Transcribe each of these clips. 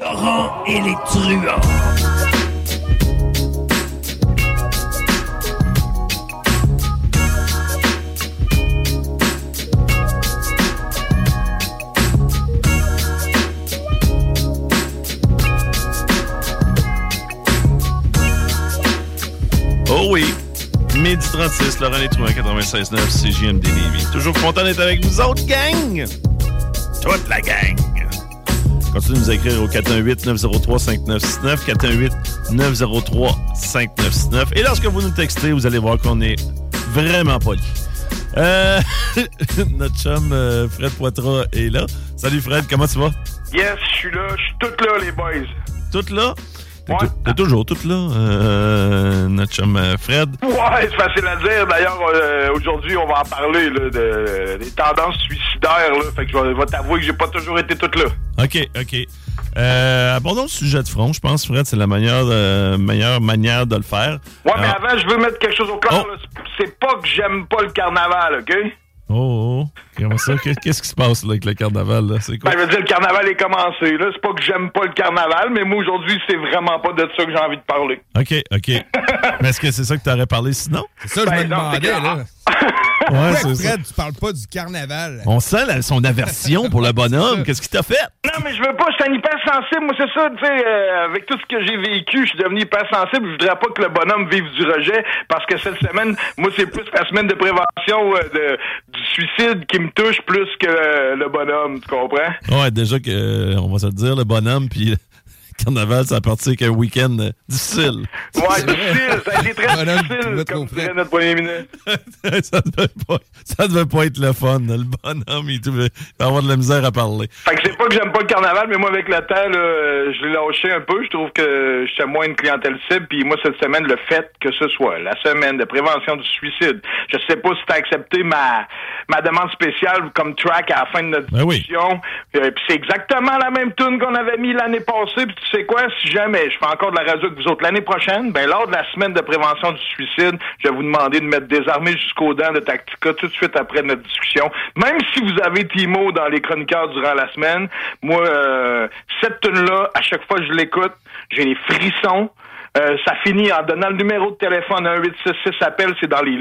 Laurent et les truands. Oh oui. Midi 36, Laurent Létruant, 96.9, CJMD Lévis. Toujours content d'être avec vous autres, gang! Toute la gang! Continuez de nous écrire au 418-903-5969, 418-903-5969. Et lorsque vous nous textez, vous allez voir qu'on est vraiment poli. Euh, notre chum euh, Fred Poitras est là. Salut Fred, comment tu vas? Yes, je suis là, je suis tout là, les boys. Tout là? T'es Ouais. toujours tout là, euh, notre chum euh, Fred. Ouais, c'est facile à dire. D'ailleurs, euh, aujourd'hui, on va en parler là, de, des tendances suicidaires. Là. Fait que je vais, t'avouer que j'ai pas toujours été toute là. OK, OK. Euh, abordons le sujet de front. Je pense, Fred, c'est la meilleure, euh, meilleure manière de le faire. Ouais, mais avant, je veux mettre quelque chose au clair. Oh. C'est pas que j'aime pas le carnaval, OK? Oh, oh. Comment ça? Qu'est- Qu'est-ce qui se passe là, avec le carnaval? là? C'est quoi? Ben, je veux dire, le carnaval est commencé. là. C'est pas que j'aime pas le carnaval, mais moi, aujourd'hui, c'est vraiment pas de ça que j'ai envie de parler. OK, OK. mais est-ce que c'est ça que tu aurais parlé sinon? C'est ça, je Ben me non, demandais, que- là. Ouais, Ouais, c'est ça. Fred, tu parles pas du carnaval? On sent la- son aversion pour le bonhomme. Qu'est-ce qu'il t'a fait? Non, mais je veux pas, je suis un hypersensible. Moi, c'est ça, tu sais, euh, avec tout ce que j'ai vécu, je suis devenu hypersensible. Je voudrais pas que le bonhomme vive du rejet parce que cette semaine, moi, c'est plus la semaine de prévention euh, de, du suicide qui me touche plus que euh, le bonhomme, tu comprends? Ouais, déjà que, euh, on va se le dire, le bonhomme, puis carnaval, ça a parti qu'un week-end euh, difficile. Ouais, difficile, ça a été très difficile, comme dirait notre premier ministre. ça, devait pas, ça devait pas être le fun. Le bonhomme, il devait avoir de la misère à parler. Fait que c'est pas que j'aime pas le carnaval, mais moi, avec le temps, là, je l'ai lâché un peu. Je trouve que j'étais moins une clientèle cible. Puis moi, cette semaine, le fait que ce soit la semaine de prévention du suicide, je sais pas si t'as accepté ma, ma demande spéciale comme track à la fin de notre Ben oui. Euh, puis c'est exactement la même tune qu'on avait mis l'année passée. Puis tu sais quoi, si jamais je fais encore de la radio avec vous autres l'année prochaine, ben lors de la semaine de prévention du suicide, je vais vous demander de mettre désarmé jusqu'aux dents de Tactica tout de suite après notre discussion. Même si vous avez Timo dans les chroniqueurs durant la semaine, moi, euh, cette tune-là, à chaque fois que je l'écoute, j'ai les frissons. Euh, ça finit en donnant le numéro de téléphone à 1866 appel, c'est dans les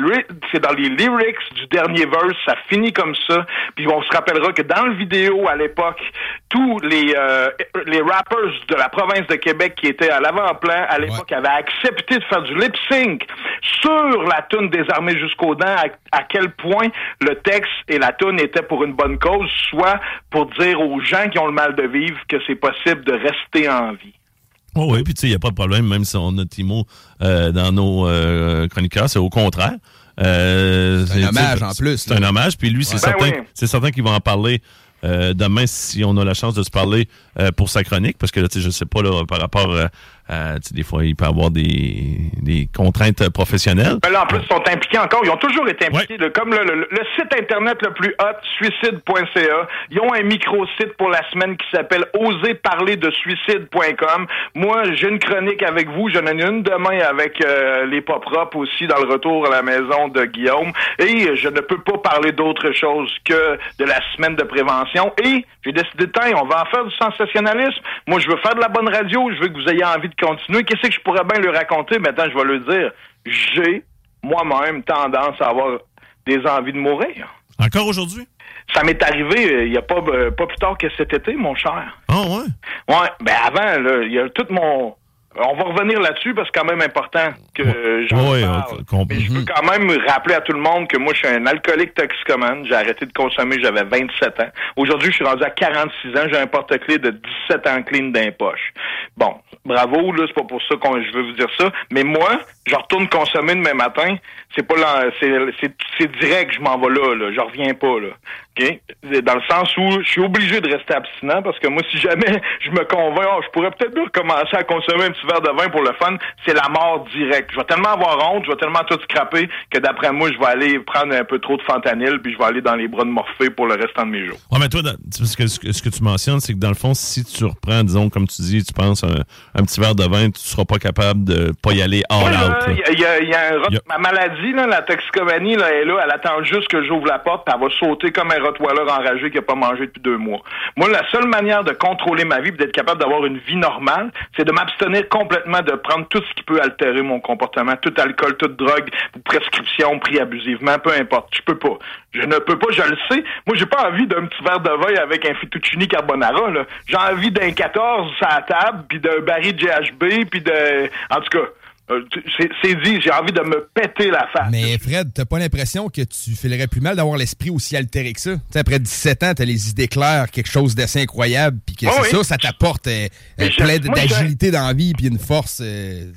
c'est dans les lyrics du dernier verse, ça finit comme ça. Puis on se rappellera que dans le vidéo à l'époque, tous les euh, les rappers de la province de Québec qui étaient à l'avant-plan à l'époque avaient accepté de faire du lip sync sur la tune des armées jusqu'aux dents à, à quel point le texte et la tune étaient pour une bonne cause, soit pour dire aux gens qui ont le mal de vivre que c'est possible de rester en vie. Oh oui, puis tu sais, il n'y a pas de problème, même si on a Timo euh, dans nos euh, chroniqueurs, c'est au contraire. Euh, C'est un hommage, en plus, C'est un hommage, puis lui, c'est Ben certain, oui. c'est certain qu'il va en parler euh, demain si on a la chance de se parler euh, pour sa chronique, parce que là, tu sais, je sais pas là, par rapport euh, à, tu sais, des fois, il peut avoir des, des contraintes euh, professionnelles. Ben là, en plus, ils sont impliqués encore. Ils ont toujours été impliqués. comme le, le- le site Internet le plus hot, suicide.ca. Ils ont un micro-site pour la semaine qui s'appelle oserparlerdesuicide.com. Moi, j'ai une chronique avec vous. J'en ai une demain avec euh, les pop rap aussi dans le retour à la maison de Guillaume. Et je ne peux pas parler d'autre chose que de la semaine de prévention. Et j'ai décidé, tiens, on va en faire du sensationnalisme. Moi, je veux faire de la bonne radio. Je veux que vous ayez envie de continuer. Qu'est-ce que je pourrais bien lui raconter? Maintenant, je vais le dire. J'ai moi-même tendance à avoir des envies de mourir. Encore aujourd'hui? Ça m'est arrivé euh, il n'y a pas, euh, pas plus tard que cet été, mon cher. Ah ouais? Ouais, ben avant, il y a tout mon On va revenir là-dessus parce que c'est quand même important que j'en Ouais, parle. Mais je veux quand même rappeler à tout le monde que moi, je suis un alcoolique toxicomane. J'ai arrêté de consommer, j'avais 27 ans. Aujourd'hui, je suis rendu à 46 ans. J'ai un porte-clés de 17 ans clean d'un poche. Bon, bravo, là, c'est pas pour ça que je veux vous dire ça. Mais moi, je retourne consommer demain matin. C'est pas là, c'est, c'est, c'est direct, je m'en vais là, là. Je reviens pas, là. Dans le sens où je suis obligé de rester abstinent parce que moi, si jamais je me convainc, oh, je pourrais peut-être bien recommencer à consommer un petit verre de vin pour le fun, c'est la mort directe. Je vais tellement avoir honte, je vais tellement tout scraper que d'après moi, je vais aller prendre un peu trop de fentanyl puis je vais aller dans les bras de Morphée pour le restant de mes jours. Ouais, mais toi, dans- parce que ce, que tu mentionnes, c'est que dans le fond, si tu reprends, disons, comme tu dis, tu penses un, un petit verre de vin, tu seras pas capable de pas y aller all Moi, out. Il y a, il y a- il y a un rot- Il y a- Ma maladie, là, la toxicomanie, là, elle là. Elle attend juste que j'ouvre la porte, puis elle va sauter comme un rottweiler enragé qui a pas mangé depuis deux mois. Moi, la seule manière de contrôler ma vie, d'être capable d'avoir une vie normale, c'est de m'abstenir complètement de prendre tout ce qui peut altérer mon comportement, tout alcool, toute drogue, prescription, pris abusivement, peu importe. Je peux pas. Je ne peux pas, je le sais. Moi, j'ai pas envie d'un petit verre de vin avec un fettuccine carbonara. J'ai envie d'un 14 à la table, puis d'un baril de GHB, puis de... En tout cas... euh, c'est dit, j'ai envie de me péter la face. Mais Fred, t'as pas l'impression que tu filerais plus mal d'avoir l'esprit aussi altéré que ça? Tu sais, après 17 ans, t'as les idées claires, quelque chose d'assez incroyable, puis que Oh c'est oui. ça, ça t'apporte euh, euh, plein d'agilité dans la vie, puis une force. euh,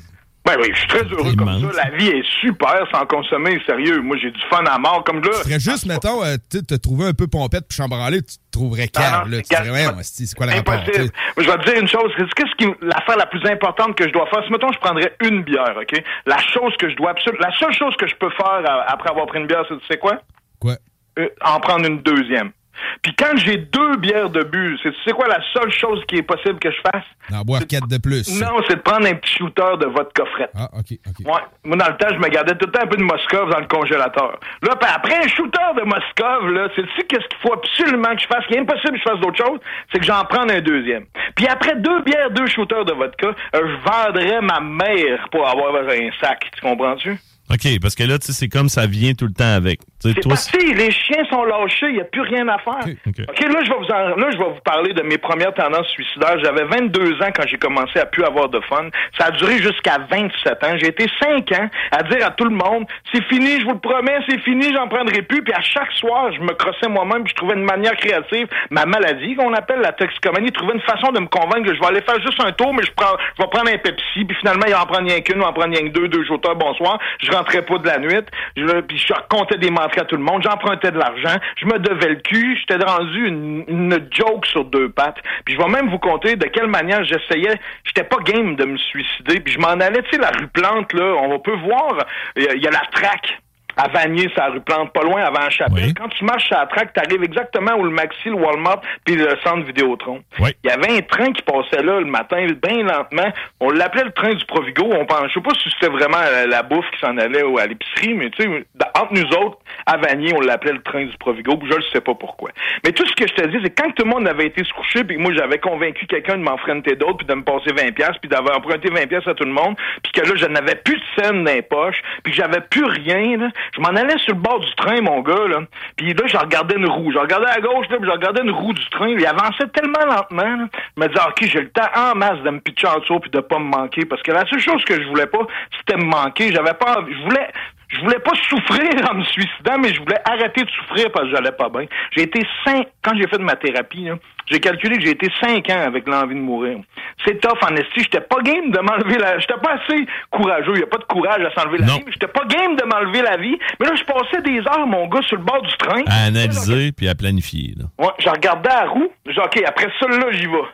Ben oui, je suis très heureux comme ça. La vie est super sans consommer, sérieux. Moi, j'ai du fun à mort. Comme là, Tu juste, mettons, euh, tu te trouver un peu pompette puis chambranlé, tu te trouverais Ah, calme. Là. Tu c'est dirais, ouais, c'est quoi le rapport? Je vais te dire une chose. Qu'est-ce qui, l'affaire la plus importante que je dois faire? Si, mettons, je prendrais une bière, OK? La chose que je dois absolument, la seule chose que je peux faire euh, après avoir pris une bière, c'est, tu sais quoi? Quoi? Euh, en prendre une deuxième. Puis quand j'ai deux bières de but, c'est, tu sais quoi la seule chose qui est possible que je fasse? D'en boire quatre de plus. Non, c'est de prendre un petit shooter de vodka frette. Ah, OK, OK. Ouais. Moi, dans le temps, je me gardais tout le temps un peu de Moscov dans le congélateur. Là, puis après un shooter de Moscov, là, c'est tu qu'est-ce qu'il faut absolument que je fasse? Il est impossible que je fasse d'autre chose, c'est que j'en prenne un deuxième. Puis après deux bières, deux shooters de vodka, je vendrais ma mère pour avoir un sac. Tu comprends-tu? OK, parce que là, tu sais, c'est comme ça vient tout le temps avec. C'est parti, les chiens sont lâchés, il n'y a plus rien à faire. OK, OK. OK, là, je vais vous en- là, je vais vous parler de mes premières tendances suicidaires. J'avais 22 ans quand j'ai commencé à plus avoir de fun. Ça a duré jusqu'à 27 ans. J'ai été 5 ans à dire à tout le monde, c'est fini, je vous le promets, c'est fini, j'en prendrai plus. Puis à chaque soir, je me crossais moi-même, puis je trouvais une manière créative, ma maladie qu'on appelle la toxicomanie, trouver une façon de me convaincre que je vais aller faire juste un tour, mais je prends, je vais prendre un Pepsi, puis finalement, il va en prendre rien qu'une, il en prendre rien que deux, deux shooters, bonsoir. Je rentrais pas de la nuit, je, puis je racontais des menteries à tout le monde, j'empruntais de l'argent, je me devais le cul, j'étais rendu une, joke sur deux pattes. Puis je vais même vous conter de quelle manière j'essayais, j'étais pas game de me suicider, puis je m'en allais, tu sais, la rue Plante, là, on peut voir, il y a la traque à Vanier, sa rue Plante, pas loin avant chapelle. Oui. Quand tu marches à la traque, tu arrives exactement où le Maxi, le Walmart, puis le centre Vidéotron. Oui. Il y avait un train qui passait là le matin, bien lentement. On l'appelait le train du Provigo. On pense, je sais pas si c'était vraiment la, la bouffe qui s'en allait ou à l'épicerie, mais tu sais, entre nous autres, à Vanier, on l'appelait le train du Provigo, je ne sais pas pourquoi. Mais tout ce que je te dis, c'est quand tout le monde avait été se coucher, puis moi j'avais convaincu quelqu'un de m'enfrenter d'autres, puis de me passer 20 pièces, puis d'avoir emprunté 20 pièces à tout le monde, puis que là je n'avais plus de scène dans les poches, puis que j'avais plus rien, là. Je m'en allais sur le bord du train, mon gars, là. Puis là, je regardais une roue. Je regardais à gauche, là, puis je regardais une roue du train. Il avançait tellement lentement, là. Je me disais, OK, j'ai le temps en masse de me pitcher en dessous puis de pas me manquer. Parce que la seule chose que je voulais pas, c'était me manquer. J'avais pas envie- Je voulais. Je voulais pas souffrir en me suicidant, mais je voulais arrêter de souffrir parce que j'allais pas bien. J'ai été cinq, quand j'ai fait de ma thérapie, j'ai calculé que j'ai été cinq ans avec l'envie de mourir. C'est tough en esti. J'étais pas game de m'enlever la, j'étais pas assez courageux. Il y a pas de courage à s'enlever la vie, mais j'étais pas game de m'enlever la vie. Mais là, je passais des heures, mon gars, sur le bord du train. à analyser puis à planifier. Là. Ouais, je regardais la roue. J'ai dit, OK, après ça, là, j'y vais.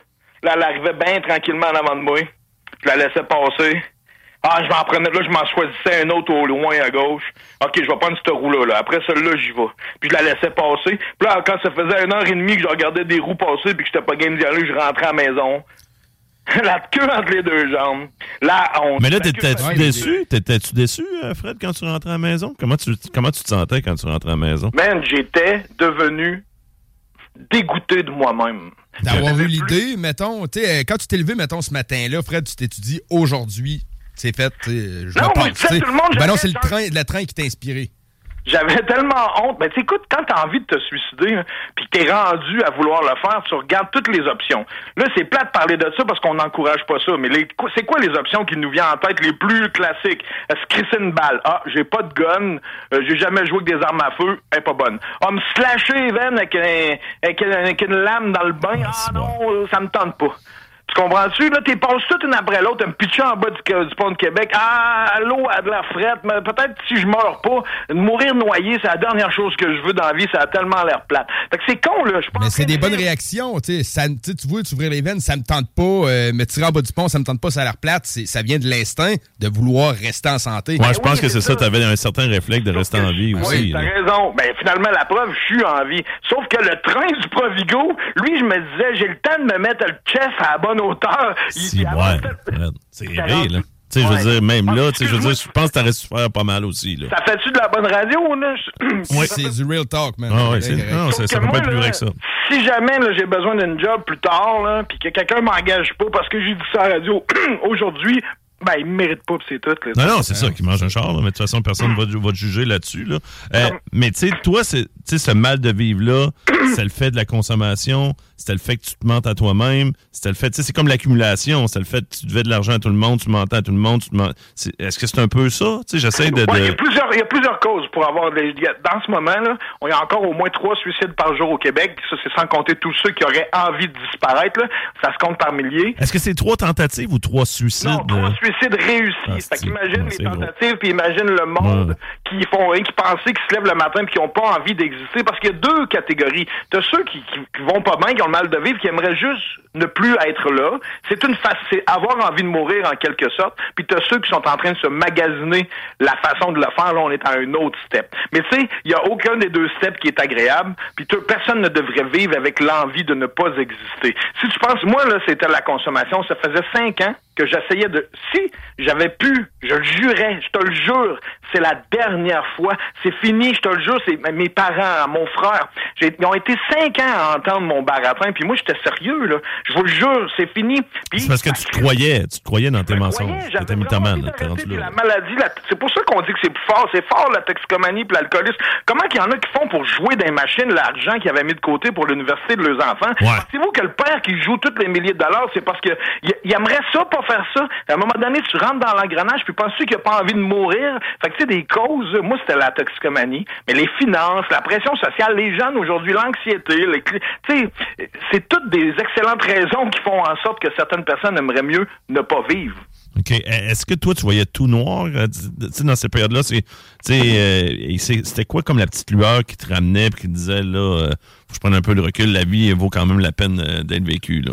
Là, elle arrivait bien tranquillement en avant de moi. Je la laissais passer. Ah, je m'en prenais, là, je m'en choisissais un autre au loin à gauche. OK, je vais prendre cette roue-là, là. Après celle-là, j'y vais. Puis je la laissais passer. Puis là, quand ça faisait une heure et demie que je regardais des roues passer puis que j'étais pas game d'y aller, je rentrais à la maison. la queue entre les deux jambes. Là, on... Mais là, t'étais-tu déçu? T'étais-tu déçu, euh, Fred, quand tu rentrais à la maison? Comment tu, comment tu te sentais quand tu rentrais à la maison? Man, j'étais devenu dégoûté de moi-même. D'avoir eu l'idée, mettons, tu sais, euh, quand tu t'es levé, mettons, ce matin-là, Fred, tu t'es dit aujourd'hui, c'est fait, tu sais, je Non, je pense. tout le monde, ben non, c'est le train, le train qui t'a inspiré. J'avais tellement honte. Ben, tu écoute, quand t'as envie de te suicider, hein, puis que t'es rendu à vouloir le faire, tu regardes toutes les options. Là, c'est plate de parler de ça parce qu'on n'encourage pas ça. Mais c'est quoi les options qui nous viennent en tête les plus classiques? Est-ce crisser une balle? Ah, j'ai pas de gun. euh, j'ai jamais joué avec des armes à feu. Elle est pas bonne. Ah, me slasher les veines avec, un- avec une- avec une lame dans le bain. Ah non, ça me tente pas. Tu comprends-tu? Là, t'es passes toute une après l'autre, un me pitcher en bas du, du pont de Québec. Ah, l'eau a de la frette, mais peut-être si je meurs pas, mourir noyé, c'est la dernière chose que je veux dans la vie, ça a tellement l'air plate. Fait que c'est con, là. Je pense Mais c'est des bonnes réactions. tu sais. Tu sais, tu veux t'ouvrir les veines, ça me tente pas. euh, me tirer en bas du pont, ça me tente pas, ça a l'air plate. Ça vient de l'instinct de vouloir rester en santé. Moi, je pense que c'est ça. Tu avais un certain réflexe de rester en vie aussi. Oui, t'as là. raison. Ben, finalement, la preuve, je suis en vie. Sauf que le train du Provigo, lui, je me disais, j'ai le temps de me mettre le chest à la bonne Si, ouais. C'est Ça rentre- là. Tu sais, je veux dire, même là, tu sais, je veux dire, je pense que t'aurais su faire pas mal aussi, là. Ça fait-tu de la bonne radio, là? Oui, c'est du real talk, man. Ah ouais, non, ça, ça peut moi, pas être plus vrai que ça. Si jamais là, j'ai besoin d'une job plus tard, là, puis que quelqu'un m'engage pas parce que j'ai dit ça à la radio aujourd'hui, ben il mérite pas, c'est tout. là. Non, non, c'est ça, qui mange un char, là, mais de toute façon, personne va, va te juger là-dessus. Là. Euh, mais tu sais, toi, c'est- tu sais, ce mal de vivre-là, c'est le fait de la consommation, c'était le fait que tu te mentes à toi-même, c'était le fait, tu sais, c'est comme l'accumulation, c'était le fait que tu devais de l'argent à tout le monde, tu mentais à tout le monde, tu Est-ce que c'est un peu ça? Tu sais, j'essaie de... Il, y a plusieurs, il y a plusieurs causes pour avoir des. Dans ce moment, là, on y a encore au moins trois suicides par jour au Québec. Ça, c'est sans compter tous ceux qui auraient envie de disparaître. Là. Ça se compte par milliers. Est-ce que c'est trois tentatives ou trois suicides? Non, trois euh? suicides réussis. Ah, fait qu'imagine ouais, les tentatives, puis imagine le monde Ouais. qui font rien, qui pensaient, qui se lèvent le matin, puis qui n'ont pas envie d'exister. Parce qu'il y a deux catégories. T'as ceux qui, qui, qui vont pas bien, qui ont mal de vivre, qui aimeraient juste ne plus être là. C'est une face, c'est avoir envie de mourir en quelque sorte. Puis t'as ceux qui sont en train de se magasiner la façon de le faire. Là, on est à un autre step. Mais tu sais, il y a aucun des deux steps qui est agréable. Puis personne ne devrait vivre avec l'envie de ne pas exister. Si tu penses, moi là, c'était la consommation. Ça faisait cinq ans que j'essayais de. Si j'avais pu, je le jurais, je te le jure, c'est la dernière fois. C'est fini, je te le jure. C'est mes parents, mon frère. Ils ont été cinq ans à entendre mon baratin. Puis moi, j'étais sérieux là. Je vous le jure, c'est fini. C'est parce que tu te croyais, tu te croyais dans tes mensonges. T'étais mythomane, la maladie, la- c'est pour ça qu'on dit que c'est plus fort. C'est fort la toxicomanie puis l'alcoolisme. Comment qu'il y en a qui font pour jouer des machines l'argent qu'ils avaient mis de côté pour l'université de leurs enfants? Ouais. Pensez-vous que le père qui joue tous les milliers de dollars, c'est parce que il, il aimerait ça pas faire ça? À un moment donné, tu rentres dans l'engrenage puis penses-tu qu'il a pas envie de mourir? Fait que tu sais, des causes, moi c'était la toxicomanie, mais les finances, la pression sociale, les jeunes aujourd'hui, l'anxiété, les tu sais, c'est toutes des excellentes raisons qui font en sorte que certaines personnes aimeraient mieux ne pas vivre. OK. Est-ce que toi, tu voyais tout noir euh, dans ces périodes-là? euh, C'était quoi comme la petite lueur qui te ramenait et qui te disait, là, euh, faut que je prenne un peu de recul, la vie vaut quand même la peine euh, d'être vécue, là?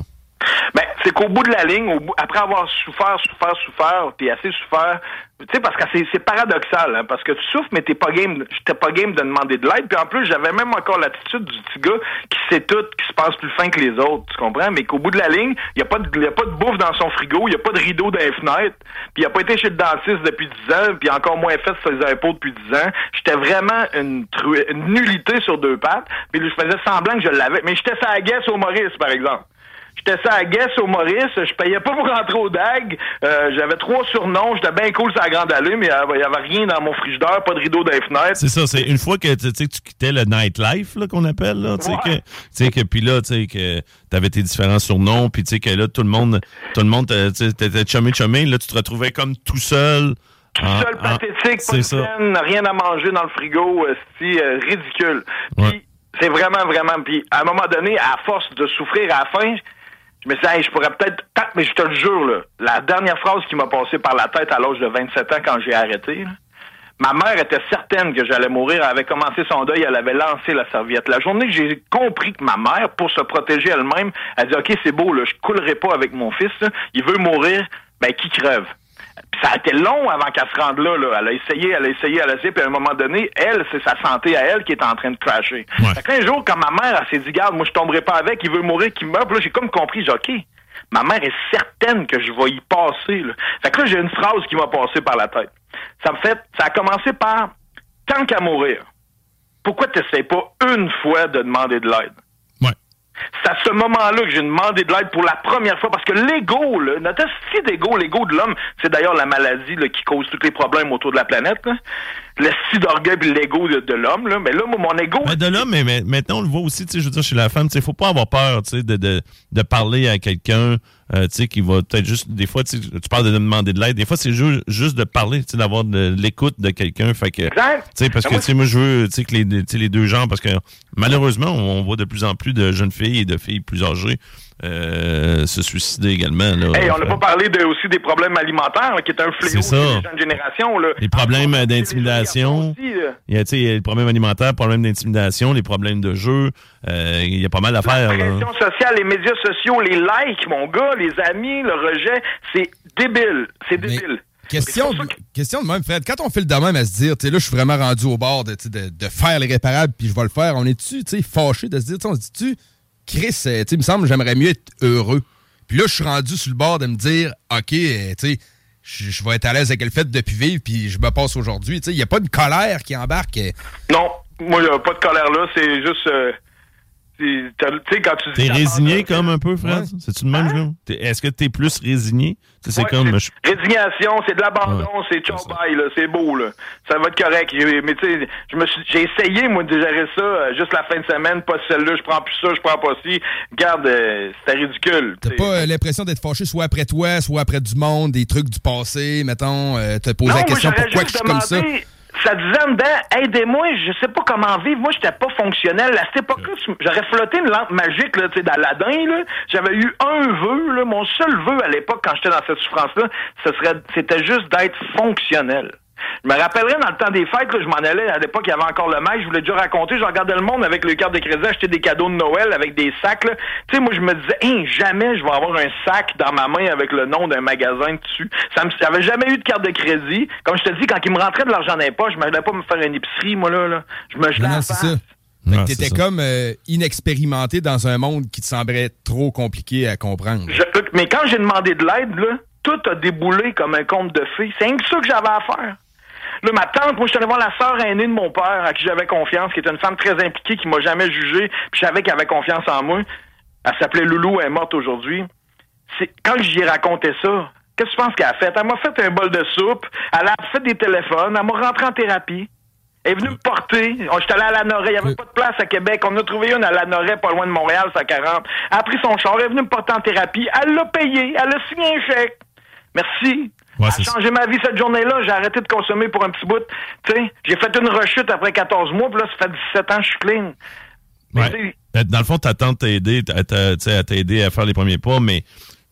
Ben, c'est qu'au bout de la ligne, au bout- après avoir souffert, souffert, souffert, puis assez souffert, tu sais, parce que c'est, paradoxal, hein, parce que tu souffres, mais t'es pas game, j'étais pas game de demander de l'aide, puis en plus, j'avais même encore l'attitude du petit gars qui sait tout, qui se passe plus fin que les autres, tu comprends? Mais qu'au bout de la ligne, il y a pas de, y a pas de bouffe dans son frigo, il y a pas de rideau dans les fenêtres, puis il a pas été chez le dentiste depuis 10 ans, puis encore moins fait sur ses impôts depuis 10 ans. J'étais vraiment une, une nullité sur deux pattes, puis je faisais semblant que je l'avais, mais j'étais ça à guess au Maurice, par exemple. J'étais ça à Guess au Maurice, je payais pas pour rentrer au DAG, euh, j'avais trois surnoms, j'étais bien cool sur la grande allée, mais il y avait rien dans mon frigidaire, pas de rideau dans les fenêtres. C'est ça, c'est une fois que tu quittais le nightlife qu'on appelle, là, tu sais, que, tu sais, que puis là, tu sais, que t'avais tes différents surnoms, puis tu sais, que là, tout le monde, tout le monde, euh, t'étais chumé chumé, là, tu te retrouvais comme tout seul. Tout seul, pathétique, pas de rien à manger dans le frigo, c'est euh, ridicule. Puis c'est vraiment, vraiment. Puis à un moment donné, à force de souffrir à la fin, je me suis je pourrais peut-être. Mais je te le jure, là, la dernière phrase qui m'a passé par la tête à l'âge de 27 ans quand j'ai arrêté, ma mère était certaine que j'allais mourir. Elle avait commencé son deuil, elle avait lancé la serviette. La journée que j'ai compris que ma mère, pour se protéger elle-même, elle dit OK, c'est beau, là, je coulerai pas avec mon fils, il veut mourir, ben qui crève? Puis ça a été long avant qu'elle se rende là, là. Elle a essayé, elle a essayé, elle a essayé, puis à un moment donné, elle, c'est sa santé à elle qui est en train de crasher. Ouais. Fait qu'un jour, quand ma mère, elle s'est dit, garde, moi, je tomberai pas avec, il veut mourir, qu'il meurt, Puis là, j'ai comme compris, j'ai OK, ma mère est certaine que je vais y passer, là. Fait que là, j'ai une phrase qui m'a passé par la tête. Ça me fait, ça a commencé par, tant qu'à mourir, pourquoi t'essayes pas une fois de demander de l'aide? C'est à ce moment-là que j'ai demandé de l'aide pour la première fois parce que l'ego, notre style d'ego, l'ego de l'homme, c'est d'ailleurs la maladie qui cause tous les problèmes autour de la planète. Là. Le style d'orgueil et l'ego de, de l'homme. Là. Mais là, moi, mon ego. Ben, de l'homme, mais, mais maintenant, on le voit aussi, tu sais, je veux dire, chez la femme, tu sais, faut pas avoir peur, tu sais, de, de, de parler à quelqu'un, euh, tu sais, qui va peut-être juste, des fois, tu parles de demander de l'aide, des fois, c'est ju- juste de parler, tu sais, d'avoir de l'écoute de quelqu'un, fait que, Exact. parce Ben, que, moi, tu sais, moi, je veux, tu sais, que les, tu sais, les deux genres, parce que, malheureusement, on voit de plus en plus de jeunes filles et de filles plus âgées euh, se suicider également, là. Hey, on n'a pas parlé de, aussi des problèmes alimentaires, là, qui est un fléau C'est ça. chez les jeunes générations. Là. Les problèmes Ah, d'intimidation. Il y a, il y a les problèmes alimentaires, les problèmes d'intimidation, les problèmes de jeu. Euh, il y a pas mal d'affaires. La là. pression sociale, les médias sociaux, les likes, mon gars, les amis, le rejet, c'est débile. C'est Mais débile. Question, de, que- question de même, Fred. Quand on fait le de même à se dire, tu sais, là, je suis vraiment rendu au bord de, de, de faire l'irréparable, puis je vais le faire, on est-tu, tu sais, fâché de se dire, on se dit-tu, Chris, euh, tu il me semble, j'aimerais mieux être heureux. Puis là, je suis rendu sur le bord de me dire, OK, euh, tu sais, je vais être à l'aise avec le fait de vivre, puis je me passe aujourd'hui. Tu sais, il n'y a pas de colère qui embarque. euh, Non, moi, il n'y a pas de colère là. C'est juste. Tu sais, quand tu dis. T'es résigné comme un peu, Fred? Ouais. C'est-tu le même Hein? Est-ce que t'es plus résigné? C'est Ouais, comme. je- Résignation, c'est de l'abandon, Ouais, c'est ciao bye, là, c'est beau, là. Ça va être correct. J'ai- Mais tu sais, j'ai essayé, moi, de gérer ça, euh, juste la fin de semaine, pas celle-là, je prends plus ça, je prends pas ci. Regarde, euh, c'était ridicule. T'as pas euh, l'impression d'être fâché soit après toi, soit après du monde, des trucs du passé, mettons, euh, te poser Non, la moi, question j'aurais pourquoi que je suis comme ça? Ça disait en dedans, aidez-moi, je sais pas comment vivre. Moi, j'étais pas fonctionnel. À cette époque-là, j'aurais flotté une lampe magique, là, tu sais, d'Aladin, là. J'avais eu un vœu, là. Mon seul vœu à l'époque, quand j'étais dans cette souffrance-là, ce serait, c'était juste d'être fonctionnel. Je me rappellerai dans le temps des fêtes, là, je m'en allais, à l'époque, il y avait encore le maïs, je voulais déjà raconter, je regardais le monde avec le carte de crédit, acheter des cadeaux de Noël avec des sacs, là. Tu sais, moi, je me disais, hein, jamais je vais avoir un sac dans ma main avec le nom d'un magasin dessus. Ça me, j'avais jamais eu de carte de crédit. Comme je te dis, quand il me rentrait de l'argent dans les poches, je m'allais pas me faire une épicerie, moi, là, là. Je me gelais Non, non, c'est Ah, t'étais comme euh, inexpérimenté dans un monde qui te semblait trop compliqué à comprendre. Je- mais quand j'ai demandé de l'aide, là, tout a déboulé comme un conte de fées. C'est rien que ça que j'avais à faire. Là, ma tante, moi, je suis allé voir la sœur aînée de mon père, à qui j'avais confiance, qui est une femme très impliquée, qui m'a jamais jugé, puis je savais qu'elle avait confiance en moi. Elle s'appelait Loulou, elle est morte aujourd'hui. C'est quand j'y ai raconté ça, qu'est-ce que tu penses qu'elle a fait? Elle m'a fait un bol de soupe, elle a fait des téléphones, elle m'a rentré en thérapie. Elle est venue me porter. On- J'étais allé à la Norée. Il n'y avait pas de place à Québec. On a trouvé une à la Norée, pas loin de Montréal, c'est à 40. Elle a pris son char. Elle est venue me porter en thérapie. Elle l'a payé. Elle a signé un chèque. Merci. Ouais, a changé ma vie cette journée-là. J'ai arrêté de consommer pour un petit bout. J'ai fait une rechute après 14 mois. Puis là, ça fait 17 ans que je suis clean. Ouais. Euh, Dans le fond, ta tante t'a aidé, à t'aider à faire les premiers pas, mais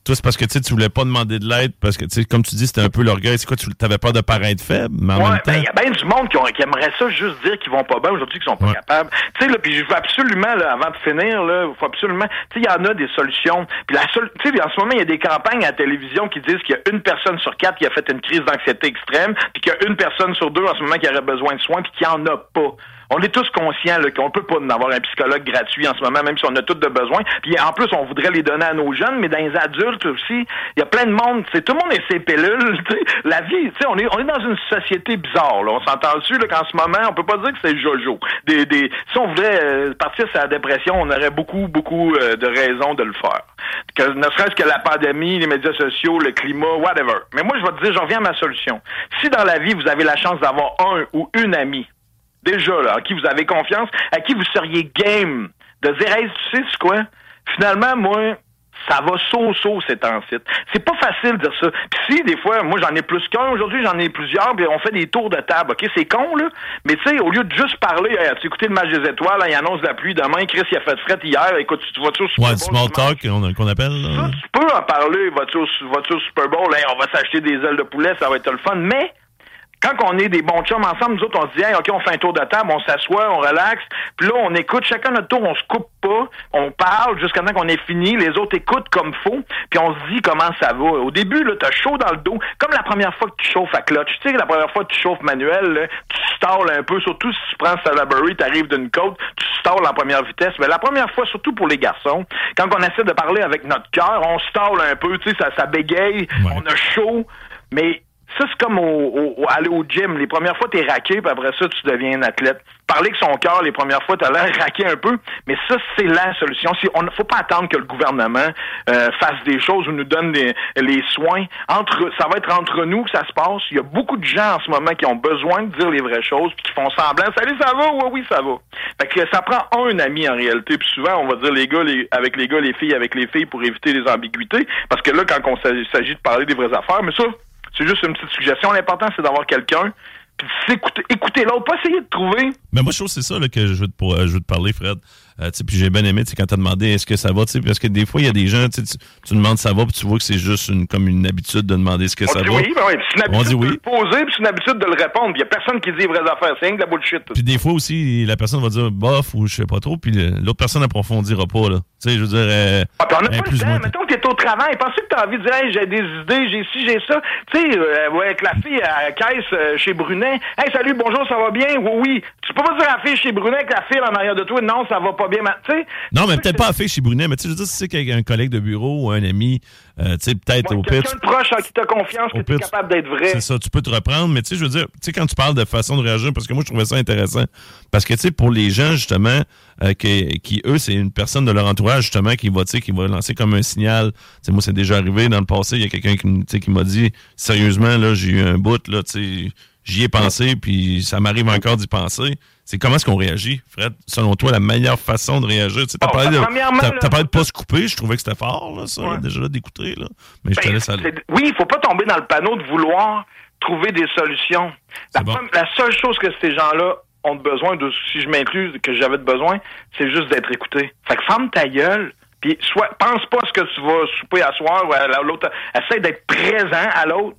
toi, c'est parce que tu voulais pas demander de l'aide, parce que, comme tu dis, c'était un peu l'orgueil. C'est quoi, tu avais peur de paraître faible, mais en Ouais, même temps. ben, il y a bien du monde qui, ont- qui aimerait ça juste dire qu'ils vont pas bien aujourd'hui, qu'ils sont pas Ouais. capables. Tu sais, là, puis je veux absolument, là, avant de finir, là, il faut absolument, tu sais, il y en a des solutions. Puis la seule, tu sais, en ce moment, il y a des campagnes à la télévision qui disent qu'il y a une personne sur quatre qui a fait une crise d'anxiété extrême, puis qu'il y a une personne sur deux en ce moment qui aurait besoin de soins, puis qui en a pas. On est tous conscients qu'on peut pas avoir un psychologue gratuit en ce moment, même si on a tous de besoin. Puis en plus, on voudrait les donner à nos jeunes, mais dans les adultes aussi, il y a plein de monde. C'est tout le monde est ses pilules. tu sais. La vie, tu sais, on est on est dans une société bizarre. Là. On s'entend dessus qu'en ce moment, on peut pas dire que c'est Jojo. Des, des, si on voudrait euh, partir sur la dépression, on aurait beaucoup beaucoup euh, de raisons de le faire. Que ne serait-ce que la pandémie, les médias sociaux, le climat, whatever. Mais moi, je vais te dire, j'en reviens à ma solution. Si dans la vie vous avez la chance d'avoir un ou une amie déjà, là, à qui vous avez confiance, à qui vous seriez game de dire, hey, tu sais, quoi? Finalement, moi, ça va so-so, c'est en site. C'est pas facile de dire ça. Puis si, des fois, moi, j'en ai plus qu'un aujourd'hui, j'en ai plusieurs, puis on fait des tours de table, OK? C'est con, là. Mais tu sais, au lieu de juste parler, hey, as-tu écouté le match des étoiles, là, il annonce la pluie demain, Chris, il a fait fret hier, écoute, tu vas-tu au Super Ouais, Bowl du small talk qu'on appelle. là. Ça, tu peux en parler, vas-tu au, vas-tu au Super Bowl, Hey, on va s'acheter des ailes de poulet, ça va être le fun, mais quand on est des bons chums ensemble, nous autres, on se dit, hey, OK, on fait un tour de table, on s'assoit, on relaxe, puis là, on écoute chacun notre tour, on se coupe pas, on parle jusqu'à temps qu'on ait fini, les autres écoutent comme faut, puis on se dit comment ça va. Au début, là, t'as chaud dans le dos, comme la première fois que tu chauffes à clutch. Tu sais, la première fois que tu chauffes manuel, là, tu stalles un peu, surtout si tu prends Salaberry, t'arrives d'une côte, tu stalles en première vitesse. Mais la première fois, surtout pour les garçons, quand on essaie de parler avec notre cœur, on stalle un peu, tu sais, ça, ça bégaye, Ouais. on a chaud, mais Ça, c'est comme au, au- aller au gym. Les premières fois, t'es raqué, puis après ça, tu deviens un athlète. Parler avec son cœur, les premières fois, t'as l'air raqué un peu, mais ça, c'est la solution. Si on ne faut pas attendre que le gouvernement euh, fasse des choses ou nous donne les, les soins. Entre, ça va être entre nous que ça se passe. Il y a beaucoup de gens en ce moment qui ont besoin de dire les vraies choses, puis qui font semblant. Salut, ça va? Oui, oui, ça va. Fait que ça prend un ami en réalité, puis souvent, on va dire les gars les, avec les gars, les filles avec les filles pour éviter les ambiguïtés. Parce que là, quand on s'agit de parler des vraies affaires, mais ça, c'est juste une petite suggestion. L'important, c'est d'avoir quelqu'un, puis de s'écouter, écouter l'autre, pas essayer de trouver. Mais moi, je trouve que c'est ça là, que je veux, te, euh, je veux te parler, Fred. Euh, tu puis j'ai bien aimé tu sais, quand tu as demandé est-ce que ça va, tu sais, parce que des fois, il y a des gens, tu, tu tu demandes ça va, puis tu vois que c'est juste une, comme une habitude de demander ce que On ça dit va. oui, ben oui, puis c'est une On habitude dit oui. de le poser, puis c'est une habitude de le répondre. Il y a personne qui dit les vraies affaires. C'est rien que de la bullshit. Puis des fois aussi, la personne va dire bof ou je sais pas trop, puis l'autre personne approfondira pas, là. Tu sais, je veux dire. euh, Ah, on n'a pas le temps. Mettons que t'es au travail. Pensez que t'as envie de dire, hey, j'ai des idées, j'ai ci, j'ai ça. Tu sais, euh, ouais, avec la fille à la caisse euh, chez Brunet. Hey, salut, bonjour, ça va bien? Oui, oui. Tu peux pas dire à la fille chez Brunet que la fille en arrière de toi, non, ça va pas bien. ma- Tu sais, Non, mais peut-être pas à fait chez Brunet, mais tu sais, je veux dire, si c'est qu'un collègue de bureau ou un ami, euh, tu sais, peut-être ouais, au pire. quelqu'un tu- de proche en qui t'as confiance, que pire, capable d'être vrai. C'est ça, tu peux te reprendre, mais tu sais, je veux dire, tu sais, quand tu parles de façon de réagir, parce que moi, je trouvais ça intéressant. Parce que, tu sais, pour les gens, justement, euh, qui, qui, eux, c'est une personne de leur entourage, justement, qui va, tu qui va lancer comme un signal. Tu sais, moi, c'est déjà arrivé dans le passé, il y a quelqu'un qui, tu qui m'a dit, sérieusement, là, j'ai eu un bout, là, tu sais, j'y ai pensé, puis ça m'arrive encore d'y penser. C'est comment est-ce qu'on réagit, Fred? Selon toi, la meilleure façon de réagir? Tu sais, t'as Bon, parlé de, premièrement, t'as, parlé de pas se couper, je trouvais que c'était fort, là, ça, là, déjà là, d'écouter, là. Mais je te Ben, laisse aller. Oui, il faut pas tomber dans le panneau de vouloir trouver des solutions. La, bon. seule chose que ces gens-là ont besoin de, si je m'inclus, que j'avais de besoin, c'est juste d'être écouté. Fait que ferme ta gueule, puis soit, pense pas à ce que tu vas souper à soir ou à la- l'autre. Essaye d'être présent à l'autre,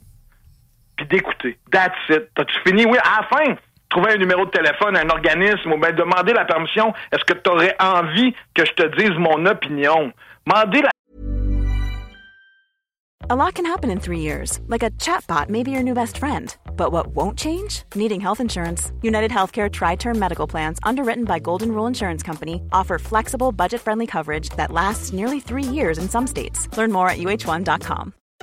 puis d'écouter. That's it. T'as-tu fini? Oui, à la fin. Trouver un numéro de téléphone à un organisme ou bien demander la permission. Est-ce que envie que je te dise mon opinion? La A lot can happen in three years, like a chatbot may be your new best friend. But what won't change? Needing health insurance. United Healthcare Tri Term Medical Plans, underwritten by Golden Rule Insurance Company, offer flexible, budget friendly coverage that lasts nearly three years in some states. Learn more at uh1.com.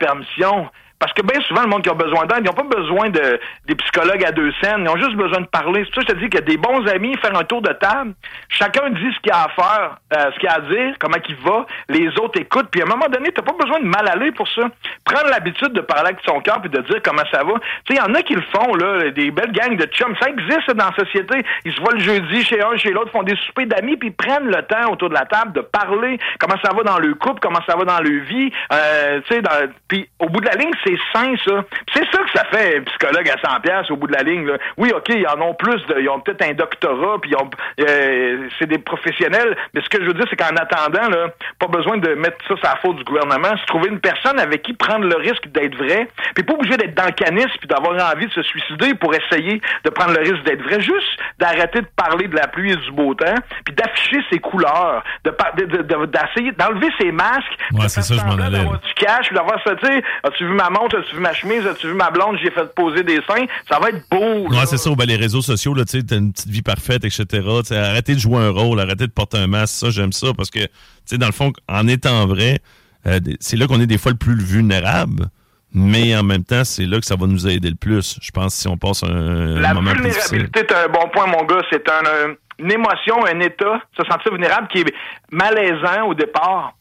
permission. Parce que bien souvent, le monde qui a besoin d'aide, ils n'ont pas besoin de des psychologues à deux scènes. Ils ont juste besoin de parler. C'est pour ça que je te dis que des bons amis, faire un tour de table, chacun dit ce qu'il a à faire, euh, ce qu'il a à dire, comment il va, les autres écoutent. Puis à un moment donné, t'as pas besoin de mal aller pour ça. Prendre l'habitude de parler avec son cœur puis de dire comment ça va. Tu sais, il y en a qui le font, là, des belles gangs de chums. Ça existe dans la société. Ils se voient le jeudi chez un, chez l'autre, font des soupers d'amis, puis prennent le temps autour de la table de parler comment ça va dans le couple, comment ça va dans le vie? Euh, tu sais, puis au bout de la ligne, c'est sain, ça. C'est ça que ça fait un psychologue à 100 pièces au bout de la ligne. Là. Oui, OK, ils en ont plus, de, ils ont peut-être un doctorat, puis euh, c'est des professionnels. Mais ce que je veux dire, c'est qu'en attendant, là, pas besoin de mettre ça sur la faute du gouvernement. C'est trouver une personne avec qui prendre le risque d'être vrai, puis pas obligé d'être dans le canisme puis d'avoir envie de se suicider pour essayer de prendre le risque d'être vrai. Juste d'arrêter de parler de la pluie et du beau temps, puis d'afficher ses couleurs, de- de- d'essayer d'enlever ses masques. Ouais, de c'est ça, je m'en allais, du cash, puis d'avoir ça, tu sais, as-tu vu ma montre, as-tu vu ma chemise, as-tu vu ma blonde, j'ai fait poser des seins, ça va être beau. Ouais, c'est ça. Ben, les réseaux sociaux, là, tu sais, t'as une petite vie parfaite, etc. Arrêtez de jouer un rôle, arrêtez de porter un masque. Ça, j'aime ça parce que, tu sais, dans le fond, en étant vrai, euh, c'est là qu'on est des fois le plus vulnérable. Mais en même temps, c'est là que ça va nous aider le plus. Je pense si on passe un, La moment vulnérabilité, c'est un bon point, mon gars. C'est un, un- une émotion, un état, se sentir vulnérable qui est malaisant au départ,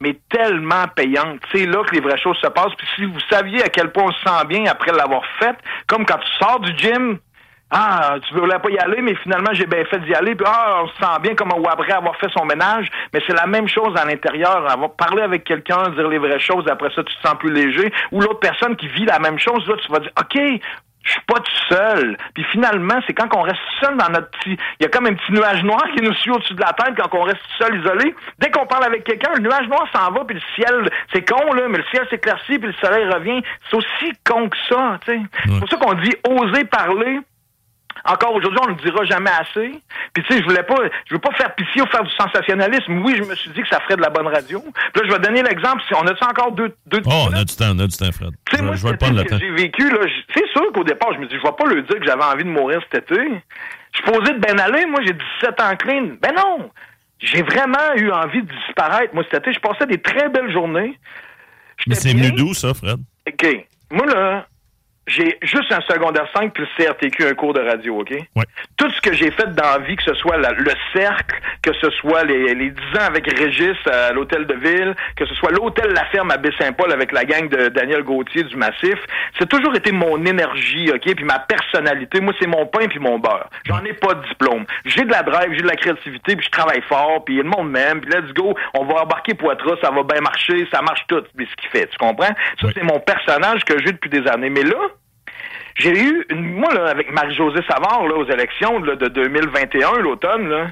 mais tellement payante. C'est là que les vraies choses se passent. Puis si vous saviez à quel point on se sent bien après l'avoir fait, comme quand tu sors du gym, ah, tu voulais pas y aller, mais finalement j'ai bien fait d'y aller. Puis ah, on se sent bien comme ou après avoir fait son ménage. Mais c'est la même chose à l'intérieur. Avoir parlé avec quelqu'un, dire les vraies choses. Après ça, tu te sens plus léger. Ou l'autre personne qui vit la même chose, là, tu vas dire, ok, Je suis pas tout seul. Puis finalement, c'est quand on reste seul dans notre petit... Il y a comme un petit nuage noir qui nous suit au-dessus de la tête quand on reste tout seul, isolé. Dès qu'on parle avec quelqu'un, le nuage noir s'en va, puis le ciel... C'est con, là, mais le ciel s'éclaircit, puis le soleil revient. C'est aussi con que ça, tu sais. C'est pour ça qu'on dit oser parler encore aujourd'hui, on ne le dira jamais assez. Puis tu sais, je voulais pas, je veux pas faire pitié ou faire du sensationnalisme. Oui, je me suis dit que ça ferait de la bonne radio. Puis là, je vais donner l'exemple. Si on a encore deux, deux. Oh, on a du temps, on a du temps, Fred. Tu sais, moi, je vais prendre le temps. j'ai vécu, là, c'est sûr qu'au départ, je me dis, je vais pas le dire que j'avais envie de mourir cet été. Je suis posé de bien aller. Moi, j'ai 17 ans clean. Ben non! J'ai vraiment eu envie de disparaître. Moi, cet été, je passais des très belles journées. Mais c'est venu d'où, ça, Fred? OK. Moi, là, j'ai juste un secondaire 5 puis le CRTQ, un cours de radio, OK? Ouais. Tout ce que j'ai fait dans la vie, que ce soit la- le cercle, que ce soit les, les 10 ans avec Régis à l'hôtel de ville, que ce soit l'hôtel La Ferme à Baie-Saint-Paul avec la gang de Daniel Gauthier du Massif, c'est toujours été mon énergie, OK? Puis ma personnalité. Moi, c'est mon pain puis mon beurre. J'en ai pas de diplôme. J'ai de la drive, j'ai de la créativité, puis je travaille fort, puis le monde m'aime, puis let's go, on va embarquer Poitras, ça va bien marcher, ça marche tout, mais ce qu'il fait, tu comprends? Ça, c'est mon personnage que j'ai depuis des années. Mais là, j'ai eu, une, moi, là, avec Marie-Josée Savard, là, aux élections là, de 2021, l'automne, là,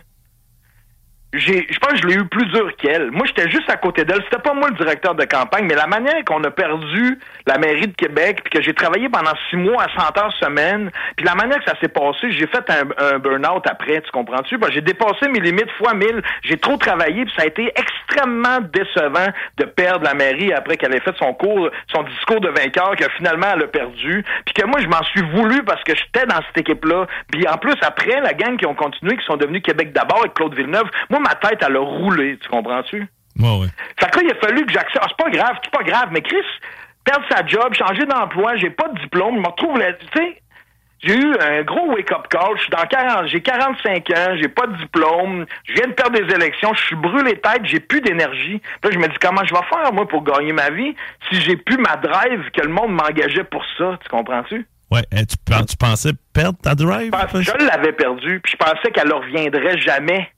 j'ai, je pense que je l'ai eu plus dur qu'elle. Moi, j'étais juste à côté d'elle. C'était pas moi le directeur de campagne, mais la manière qu'on a perdu la mairie de Québec, puis que j'ai travaillé pendant six mois à 100 heures semaine, puis la manière que ça s'est passé, j'ai fait un, burn-out après, tu comprends-tu? J'ai dépassé mes limites fois mille. J'ai trop travaillé, puis ça a été extrêmement décevant de perdre la mairie après qu'elle ait fait son cours, son discours de vainqueur, que finalement elle a perdu, puis que moi, je m'en suis voulu parce que j'étais dans cette équipe-là. Puis en plus, après, la gang qui ont continué, qui sont devenus Québec d'abord avec Claude Villeneuve, moi, ma tête, elle a roulé, tu comprends-tu? Ouais, ouais. Fait que là, il a fallu que j'accepte. Ah, c'est pas grave, c'est pas grave, mais Chris, perdre sa job, changer d'emploi, j'ai pas de diplôme, je me retrouve là, tu sais. J'ai eu un gros wake-up call. Je suis dans 40, j'ai 45 ans, j'ai pas de diplôme, je viens de perdre des élections, je suis brûlé tête, j'ai plus d'énergie. Là, je me dis comment je vais faire, moi, pour gagner ma vie, si j'ai plus ma drive que le monde m'engageait pour ça, tu comprends-tu? Ouais, eh, tu, pen- tu pensais perdre ta drive? Que je l'avais perdu, puis je pensais qu'elle ne reviendrait jamais.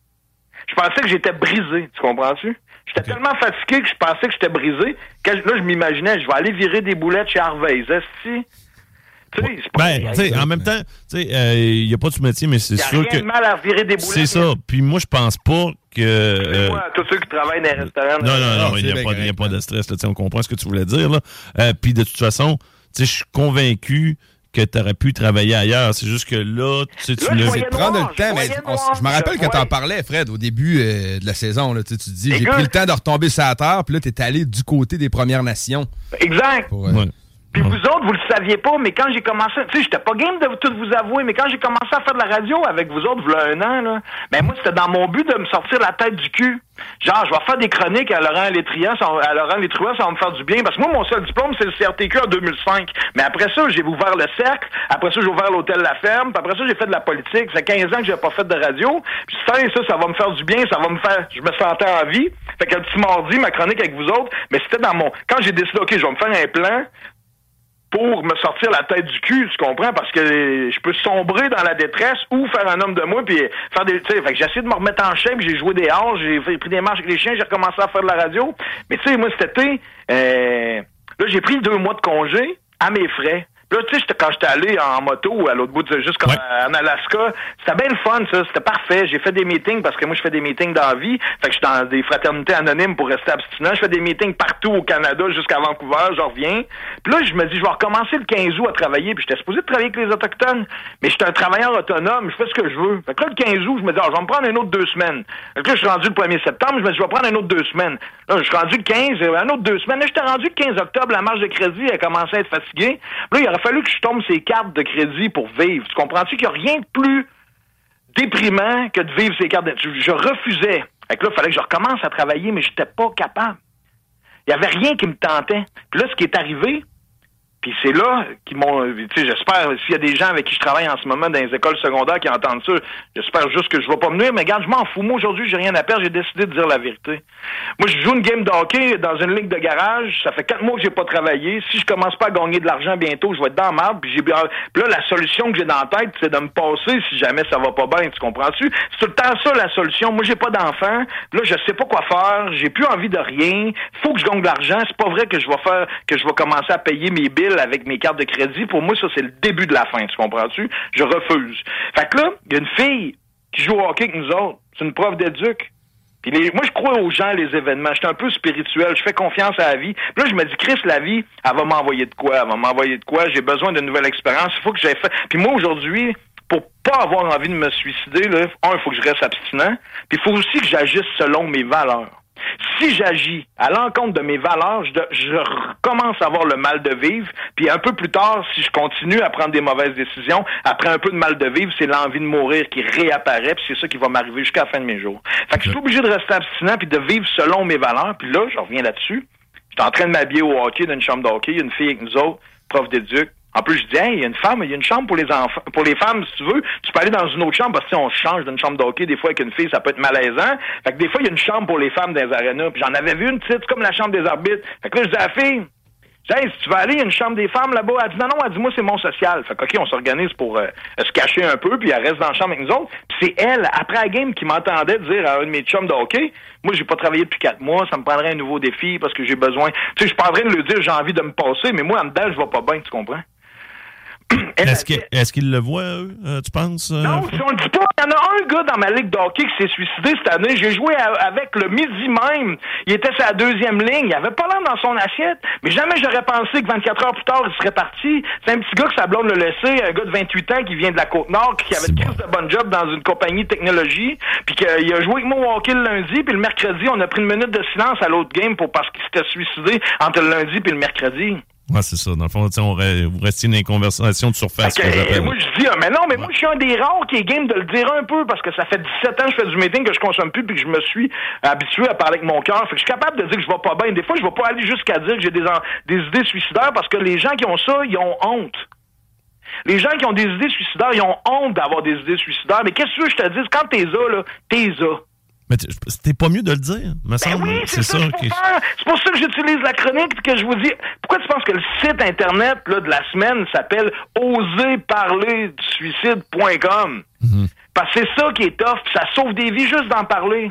Je pensais que j'étais brisé, tu comprends-tu? J'étais tellement fatigué que je pensais que j'étais brisé. Que, là, je m'imaginais, je vais aller virer des boulettes chez Harvey's. Est-ce tu sais, c'est pas Ben, tu sais, en même temps, tu sais, il n'y a pas de métier, mais c'est sûr rien que. de mal à virer des boulettes. C'est ça. Puis moi, je pense pas que. euh, Moi, tous ceux qui travaillent dans les restaurants. non, non, non, c'est il n'y a, pas- il y a correct, pas de stress. Là, tu sais, on comprend ce que tu voulais dire. Là. Euh, Puis de toute façon, tu sais, je suis convaincu que tu aurais pu travailler ailleurs. C'est juste que là, tu sais, tu l'as- Prendre le temps, je mais on- je me rappelle quand t'en parlais, Fred, au début euh, de la saison. Là, tu te dis, j'ai pris le temps de retomber sur la terre, puis là, t'es allé du côté des Premières Nations. Exact. Pour, euh, Ouais. Puis vous autres, vous le saviez pas, mais quand j'ai commencé, tu sais, j'étais pas game de tout vous avouer, mais quand j'ai commencé à faire de la radio avec vous autres, voilà un an, là, ben moi, c'était dans mon but de me sortir la tête du cul. Genre, je vais faire des chroniques à Laurent Létriand, ça, à Laurent Létriand, ça va me faire du bien, parce que moi, mon seul diplôme, c'est le CRTQ en 2005. Mais après ça, j'ai ouvert le cercle, après ça, j'ai ouvert l'hôtel La Ferme, puis après ça, j'ai fait de la politique. Ça fait 15 ans que j'ai pas fait de radio. Puis ça, ça, ça va me faire du bien, ça va me faire, je me sentais en vie. Fait que le petit mardi, ma chronique avec vous autres, mais c'était dans mon, quand j'ai décidé, OK, je vais me faire un plan, pour me sortir la tête du cul, tu comprends? Parce que je peux sombrer dans la détresse ou faire un homme de moi puis faire des. Tu sais, fait que j'ai essayé de me remettre en shape, j'ai joué des hanches, j'ai pris des marches avec les chiens, j'ai recommencé à faire de la radio. Mais tu sais, moi, cet été, euh, là, j'ai pris deux mois de congé à mes frais. Puis Là, tu sais, quand j'étais allé en moto à l'autre bout de juste comme Ouais. en Alaska, c'était bien le fun, ça. C'était parfait. J'ai fait des meetings parce que moi, je fais des meetings dans la vie. Fait que je suis dans des fraternités anonymes pour rester abstinent. Je fais des meetings partout au Canada jusqu'à Vancouver. Je reviens. Puis là, je me dis, je vais recommencer le 15 août à travailler. Puis j'étais supposé de travailler avec les Autochtones. Mais j'étais un travailleur autonome. Je fais ce que je veux. Fait que là, le 15 août, je me dis, ah, je vais me prendre un autre deux semaines. Fait que là, je suis rendu le 1er septembre. Je me dis, je vais prendre un autre deux semaines. Là, je suis rendu le 15, euh, un autre deux semaines. Là, j'étais rendu le 15 octobre. La marge de crédit a commencé à être fatiguée. Puis là, il aurait fallu que je tombe ces cartes de crédit pour vivre. Tu comprends-tu qu'il n'y a rien de plus déprimant que de vivre ces cartes de... Je, je refusais. Fait que là, il fallait que je recommence à travailler, mais j'étais pas capable. Il y avait rien qui me tentait. Puis là, ce qui est arrivé, puis c'est là qu'ils m'ont. Tu sais, j'espère, s'il y a des gens avec qui je travaille en ce moment dans les écoles secondaires qui entendent ça, j'espère juste que je vais pas me nuire, mais regarde, je m'en fous. Moi, aujourd'hui, j'ai rien à perdre, j'ai décidé de dire la vérité. Moi, je joue une game de hockey dans une ligue de garage, ça fait quatre mois que j'ai pas travaillé. Si je commence pas à gagner de l'argent bientôt, je vais être dans la puis là, la solution que j'ai dans la tête, c'est de me passer si jamais ça va pas bien, tu comprends-tu? C'est tout le temps ça, la solution. Moi, j'ai pas d'enfant, là, je sais pas quoi faire, j'ai plus envie de rien, faut que je gagne de l'argent, c'est pas vrai que je vais faire, que je vais commencer à payer mes billes avec mes cartes de crédit. Pour moi, ça, c'est le début de la fin, tu comprends-tu? Je refuse. Fait que là, il y a une fille qui joue au hockey avec nous autres. C'est une prof d'éduc. Puis les- moi, je crois aux gens, les événements. Je suis un peu spirituel. Je fais confiance à la vie. Puis là, je me dis, Chris, la vie, elle va m'envoyer de quoi? Elle va m'envoyer de quoi? J'ai besoin d'une nouvelle expérience. Il faut que j'aille fait. Puis moi, aujourd'hui, pour pas avoir envie de me suicider, là, un, il faut que je reste abstinent. Puis il faut aussi que j'agisse selon mes valeurs. Si j'agis à l'encontre de mes valeurs, je, je recommence à avoir le mal de vivre. Puis un peu plus tard, si je continue à prendre des mauvaises décisions, après un peu de mal de vivre, c'est l'envie de mourir qui réapparaît. Puis c'est ça qui va m'arriver jusqu'à la fin de mes jours. Fait que je suis obligé de rester abstinent puis de vivre selon mes valeurs. Puis là, je reviens là-dessus. J'étais en train de m'habiller au hockey d'une chambre de hockey. Il y a une fille avec nous autres, prof d'éduc. En plus, je dis, hey, il y a une femme, il y a une chambre pour les enfants, pour les femmes, si tu veux. Tu peux aller dans une autre chambre parce que si on change d'une chambre de hockey, des fois avec une fille, ça peut être malaisant. Fait que des fois, il y a une chambre pour les femmes dans les arénas. Puis j'en avais vu une petite comme la chambre des arbitres. Fait que là, je dis à la fille, Hey, si tu veux aller, il y a une chambre des femmes là-bas. Elle dit, non, non, elle dit, moi, c'est mon social. Fait que, OK, on s'organise pour euh, se cacher un peu, puis elle reste dans la chambre avec nous autres. Puis c'est elle, après la game, qui m'entendait dire à un de mes chums de hockey, moi, j'ai pas travaillé depuis quatre mois, ça me prendrait un nouveau défi parce que j'ai besoin. Tu sais, je suis en train de lui dire, j'ai envie de me passer, mais moi, en dedans, je vais pas bien, tu comprends? Est-ce que- est-ce qu'ils le voient, eux, euh, tu penses? euh, non, si on le dit pas, il y en a un gars dans ma ligue de hockey qui s'est suicidé cette année. J'ai joué à- avec le midi même. Il était sa deuxième ligne. Il avait pas l'air dans son assiette. Mais jamais j'aurais pensé que 24 heures plus tard, il serait parti. C'est un petit gars que sa blonde l'a laissé, un gars de 28 ans qui vient de la Côte-Nord, qui avait une crise de bon job dans une compagnie de technologie, puis qu'il a joué avec moi au hockey le lundi, puis le mercredi, on a pris une minute de silence à l'autre game pour parce qu'il s'était suicidé entre le lundi puis le mercredi. Ouais, c'est ça. Dans le fond, on re- vous restiez dans les conversations de surface, que moi, je dis, ah, mais non, mais moi, je suis un des rares qui est game de le dire un peu parce que ça fait 17 ans que je fais du meeting que je consomme plus puis que je me suis habitué à parler avec mon cœur. Fait que je suis capable de dire que je vais pas bien. Des fois, je vais pas aller jusqu'à dire que j'ai des, en- des idées suicidaires parce que les gens qui ont ça, ils ont honte. Les gens qui ont des idées suicidaires, ils ont honte d'avoir des idées suicidaires. Mais qu'est-ce que tu veux que je te dise? Quand t'es là, là, t'es là. Mais c'était pas mieux de le dire, me Ben oui, c'est ça. C'est pour ça que j'utilise la chronique et que je vous dis. Pourquoi tu penses que le site internet là, de la semaine s'appelle oserparlerdusuicide.com? Parce que c'est ça qui est tough, ça sauve des vies juste d'en parler.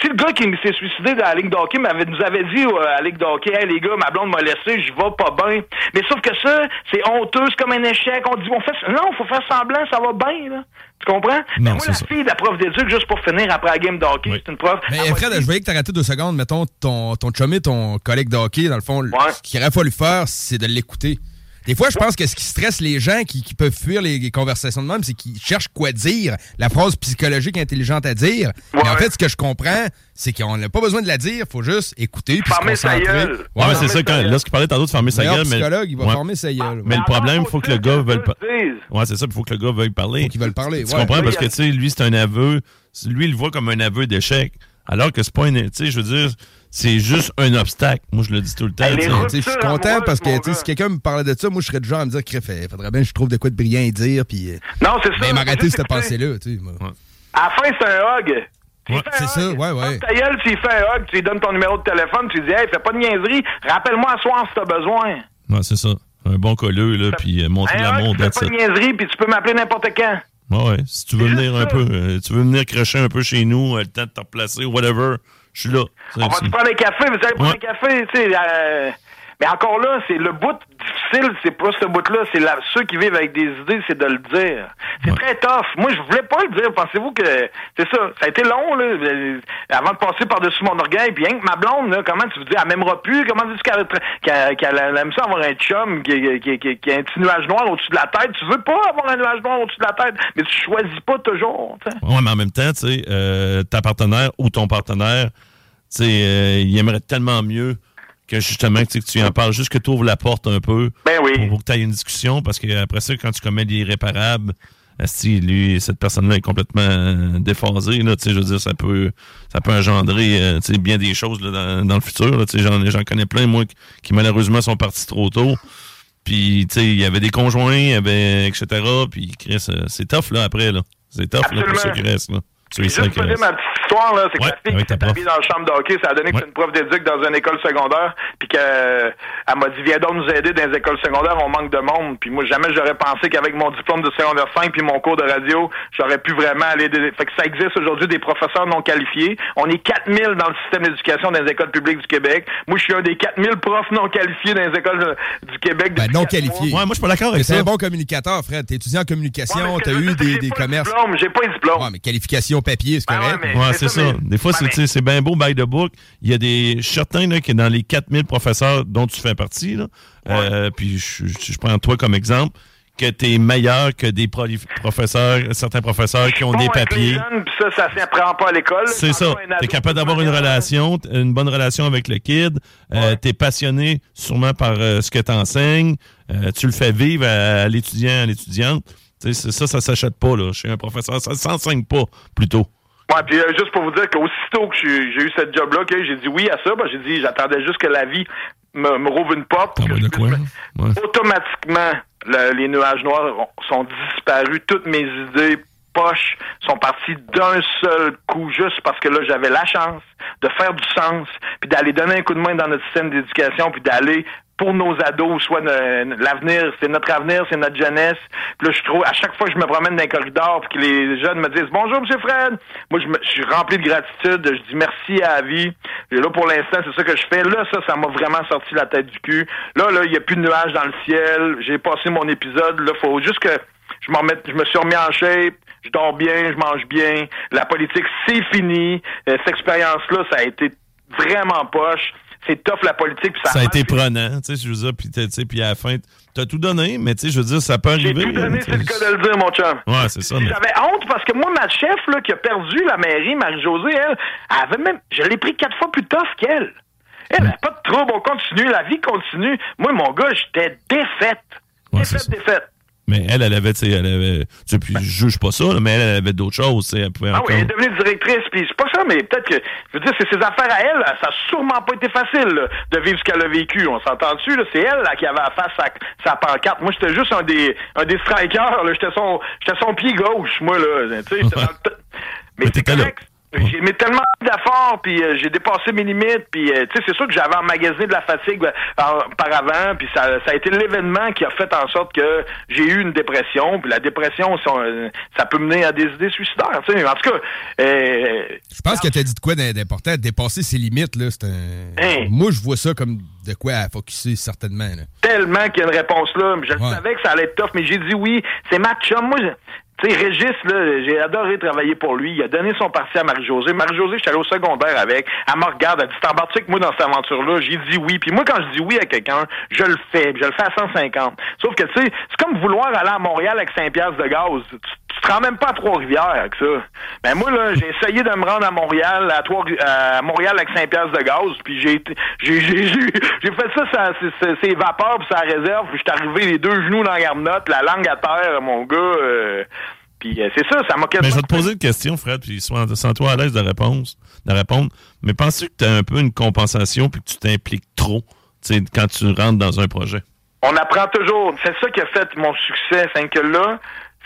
Si le gars qui s'est suicidé dans la Ligue d'hockey m'avait, nous avait dit euh, à la Ligue d'hockey, hey, les gars, ma blonde m'a laissé, je vais pas bien. Mais sauf que ça, c'est honteux, c'est comme un échec. On dit, on fait, non, faut faire semblant, ça va bien, là. Tu comprends? Mais moi, la fille de la prof d'éduc, juste pour finir après la game d'hockey, c'est une prof. Mais Fred, je voyais que t'as raté deux secondes. Mettons, ton, ton chummy, ton collègue de hockey, dans le fond, ce qu'il aurait fallu faire, c'est de l'écouter. Des fois, je pense que ce qui stresse les gens qui, qui peuvent fuir les, les conversations de même, c'est qu'ils cherchent quoi dire, la phrase psychologique intelligente à dire. Mais en fait, ce que je comprends, c'est qu'on n'a pas besoin de la dire, faut juste écouter puis se Fermer sa concentrer. gueule. Ouais, mais c'est ça, quand, lorsqu'il parlait tantôt de fermer sa gueule. Mais, psychologue, il va Ouais. fermer sa gueule. Mais le problème, il faut que le gars veuille pas. dise. Ouais, c'est ça, il faut que le gars veuille parler. Faut qu'il veuille parler. Tu ouais. comprends? Parce que, tu sais, lui, c'est un aveu. Lui, il le voit comme un aveu d'échec. Alors que c'est pas un. Tu sais, je veux dire, c'est juste un obstacle. Moi, je le dis tout le temps. Je suis content parce que tu sais, si quelqu'un me parlait de ça, moi je serais du genre à me dire qu'il faudrait bien que je trouve de quoi de brillant à dire puis euh, Non, c'est ça. ben, m'arrêter cette pensée-là, tu sais. À la fin, c'est un hug. Ouais, c'est ça, ouais, ouais. Ta gueule, tu lui fais un hug, tu lui donnes ton numéro de téléphone, tu lui dis, hey, fais pas de niaiserie, rappelle-moi à soir si t'as besoin. Ouais, c'est ça. Un bon colleux, là, puis euh, hug, l'amour tu fais pas de niaiserie, puis tu peux m'appeler n'importe quand. Ouais, ouais. Si tu veux venir un peu, euh, tu veux venir cracher un peu chez nous, euh, le temps de te replacer, whatever, je suis là. On va te prendre un café, vous allez prendre Ouais. un café, tu sais. euh, mais encore là, c'est le bout difficile, c'est pas ce bout-là, c'est la- ceux qui vivent avec des idées, c'est de le dire. C'est très tough. Moi, je voulais pas le dire. Pensez-vous que c'est ça? Ça a été long, là, euh, avant de passer par-dessus mon orgueil. Puis rien que ma blonde, là, comment tu veux dire, elle m'aimera plus? Comment dis-tu qu'elle aime ça avoir un chum qui, qui, qui, qui a un petit nuage noir au-dessus de la tête? Tu veux pas avoir un nuage noir au-dessus de la tête, mais tu choisis pas toujours, tu sais. Ouais, mais en même temps, tu sais, euh, ta partenaire ou ton partenaire, tu sais, euh, il aimerait tellement mieux que justement que, tu sais, que tu en parles, juste que tu ouvres la porte un peu Ben oui. pour, pour que tu aies une discussion, parce que après ça, quand tu commets l'irréparable, si lui, cette personne-là est complètement euh, déphasée, là, tu sais, je veux dire, ça peut, ça peut engendrer, euh, tu sais, bien des choses là, dans, dans le futur. là, tu sais, J'en j'en connais plein, moi, qui, malheureusement sont partis trop tôt. Puis, tu sais, il y avait des conjoints, il y avait, etc. Puis, Chris, euh, c'est tough, là, après, là. C'est tough, là, pour ceux qui restent, là. Juste pour dire ma petite histoire, là, c'est que Ouais, la fille qui s'est habillée dans le chambre de hockey, ça a donné que Ouais. c'est une prof d'éduc dans une école secondaire, puis qu'elle m'a dit, viens donc nous aider dans les écoles secondaires, on manque de monde. Puis moi, jamais j'aurais pensé qu'avec mon diplôme de secondaire 5 puis mon cours de radio, j'aurais pu vraiment aller... Des... Fait que ça existe aujourd'hui des professeurs non qualifiés. On est 4000 dans le système d'éducation dans les écoles publiques du Québec. Moi, je suis un des 4000 profs non qualifiés dans les écoles de- du Québec. Ben, non quatre qualifié. mois. Ouais, moi, je suis pas d'accord avec C'est ça. un bon communicateur, Fred. T'es étudiant en Ouais, communication, mais t'as eu des, j'ai des pas de commerces. diplôme, J'ai pas de diplôme. Ouais, mais qualification papier, c'est Ben ouais, correct. Ouais, c'est ça. mais- Des fois, c'est Ouais, bien beau, by the book. Il y a des. Je suis certain là, que dans les 4000 professeurs dont tu fais partie, là, euh, puis je, prends toi comme exemple, que tu es meilleur que des professeurs, certains professeurs qui ont Bon, des papiers. jeunes, ça, ça s'apprend pas à l'école. C'est ça. Tu es capable d'avoir une qui- relation, une bonne relation avec le kid. Euh, tu es passionné sûrement par euh, ce que tu enseignes. tu le fais vivre à, à l'étudiant, à l'étudiante. C'est- ça, ça s'achète pas là, chez un professeur. Ça s'enseigne pas, plutôt. Ouais, puis euh, juste pour vous dire qu'aussitôt que j'ai eu cette job-là, j'ai dit oui à ça, ben, j'ai dit j'attendais juste que la vie me, me rouvre une porte. que je quoi? Ouais. Automatiquement, le- les nuages noirs ont- sont disparus. Toutes mes idées poches sont parties d'un seul coup, juste parce que là, j'avais la chance de faire du sens, puis d'aller donner un coup de main dans notre système d'éducation, puis d'aller pour nos ados, soit l'avenir, c'est notre avenir, c'est notre jeunesse. Puis là, je trouve, à chaque fois que je me promène dans les corridors, puis que les jeunes me disent bonjour, Monsieur Fred, moi, je, me- je suis rempli de gratitude. Je dis merci à la vie. Et là, pour l'instant, c'est ça que je fais. Là, ça, ça m'a vraiment sorti la tête du cul. Là, là, il n'y a plus de nuages dans le ciel. J'ai passé mon épisode. Là, faut juste que je m'en je me suis remis en shape. Je dors bien, je mange bien. La politique, c'est fini. Euh, cette expérience-là, ça a été vraiment poche. C'est tough la politique. puis ça, Ça a été prenant, tu sais, je veux dire, puis tu sais, puis à la fin, t'as tout donné, mais tu sais, je veux dire, ça peut J'ai arriver. tout donné, c'est le cas de le dire, mon chum. Ouais, c'est ça. J'avais honte parce que moi, ma chef là, qui a perdu la mairie, Marie-Josée, elle, elle avait même. Je l'ai pris quatre fois plus tough qu'elle. Elle n'a pas de trouble, on continue, la vie continue. Moi, mon gars, j'étais défaite. Ouais, défaite, défaite. Mais elle, elle avait, tu sais, elle avait. Tu sais, puis je juge pas ça, là, mais elle, elle avait d'autres choses, tu sais, elle pouvait Ah encore. oui, elle est devenue directrice, puis c'est pas ça, mais peut-être que, je veux dire, c'est ses affaires à elle, ça a sûrement pas été facile là, de vivre ce qu'elle a vécu. On s'entend dessus, là, c'est elle là, qui avait à faire sa, sa pancarte. Moi, j'étais juste un des, un des strikers, là, j'étais son, j'étais son pied gauche, moi là, tu sais, j'étais dans le t- Mais Mais c'est correct. J'ai mis tellement d'efforts, puis euh, j'ai dépassé mes limites, puis euh, tu sais, c'est sûr que j'avais emmagasiné de la fatigue euh, par, par avant, puis ça, ça a été l'événement qui a fait en sorte que j'ai eu une dépression, puis la dépression, ça, ça peut mener à des idées suicidaires, tu sais. En tout cas, euh, Je pense que t'as dit de quoi d'important, dépasser ses limites, là. C'est un. Hein? Moi, je vois ça comme de quoi à focuser, certainement, là. tellement qu'il y a une réponse là. Je Ouais. savais que ça allait être tough, mais j'ai dit oui. C'est ma chum. Moi, tu sais, Régis, là, j'ai adoré travailler pour lui. Il a donné son parti à Marie-Josée. Marie-Josée, j'étais allé au secondaire avec. Elle me regarde, elle dit, t'embarques avec moi dans cette aventure-là? J'ai dit oui. Puis moi, quand je dis oui à quelqu'un, je le fais. Je le fais à 150. Sauf que, tu sais, c'est comme vouloir aller à Montréal avec 5 piastres de gaz. Tu, tu te rends même pas à Trois-Rivières avec ça. Ben moi, là, j'ai essayé de me rendre à Montréal, à, Trois, à Montréal avec 5 piastres de gaz. Puis j'ai j'ai j'ai- fait ça, ça c'est- vapeur puis ça réserve. Puis j'étais arrivé les deux genoux dans la garnotte, la langue à terre, mon gars. euh, puis euh, c'est ça, ça m'a Mais je vais te poser une question, Fred, puis sois- sens-toi à l'aise de, réponse, de répondre. Mais penses-tu que tu as un peu une compensation puis que tu t'impliques trop tu sais, quand tu rentres dans un projet? On apprend toujours. C'est ça qui a fait mon succès. C'est que là,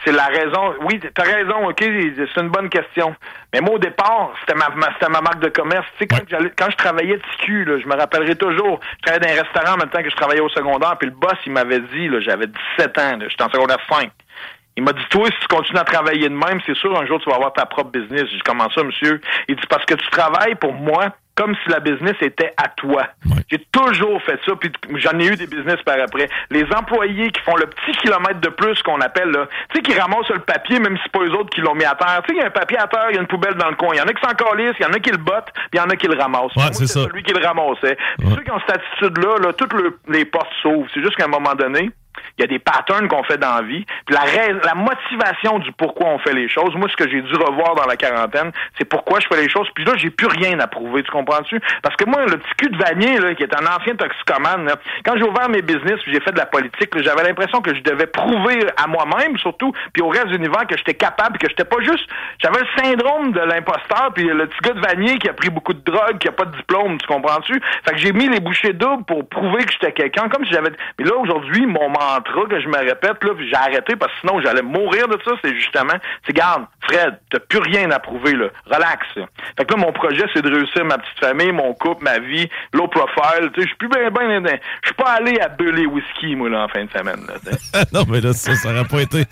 c'est la raison. Oui, t'as raison, OK, c'est une bonne question. Mais moi, au départ, c'était ma, ma- c'était ma marque de commerce. Tu sais, quand, Ouais. quand je travaillais TQ, là, je me rappellerai toujours, je travaillais dans un restaurant en même temps que je travaillais au secondaire, puis le boss, il m'avait dit, là, j'avais 17 ans, là, j'étais en secondaire 5. Il m'a dit, toi, si tu continues à travailler de même, c'est sûr, un jour, tu vas avoir ta propre business. J'ai dit, comment ça, monsieur? Il dit, parce que tu travailles pour moi comme si la business était à toi. Ouais. J'ai toujours fait ça, puis j'en ai eu des business par après. Les employés qui font le petit kilomètre de plus qu'on appelle, là, tu sais, qui ramassent le papier, même si c'est pas eux autres qui l'ont mis à terre. Tu sais, il y a un papier à terre, il y a une poubelle dans le coin. Il y en a qui s'en calissent, il y en a qui le bottent, puis il y en a qui le ramassent. Ouais, c'est celui qui le ramassait. Puis Ouais. ceux qui ont cette attitude-là, là, toutes le- les portes s'ouvrent. C'est juste qu'à un moment donné, il y a des patterns qu'on fait dans la vie. Puis la, la motivation du pourquoi on fait les choses, moi, ce que j'ai dû revoir dans la quarantaine, c'est pourquoi je fais les choses. Puis là, j'ai plus rien à prouver, tu comprends-tu? Parce que moi, le petit cul de Vanier, là, qui est un ancien toxicomane, là, quand j'ai ouvert mes business, puis j'ai fait de la politique, j'avais l'impression que je devais prouver à moi-même, surtout, puis au reste de l'univers, que j'étais capable, que j'étais pas juste... J'avais le syndrome de l'imposteur, puis le petit gars de Vanier qui a pris beaucoup de drogue, qui a pas de diplôme, tu comprends-tu? Fait que j'ai mis les bouchées doubles pour prouver que j'étais quelqu'un, comme si j'avais... Mais là, aujourd'hui, mon mantra que je me répète, là, puis j'ai arrêté parce que sinon j'allais mourir de ça, c'est justement, c'est garde, Fred, t'as plus rien à prouver, là. Relax. Fait que là, mon projet, c'est de réussir ma petite famille, mon couple, ma vie, low profile. Tu sais, je suis plus bien, bien, je suis pas allé à Belly Whisky, moi, là, en fin de semaine, là, non, mais là, ça, ça aurait pas été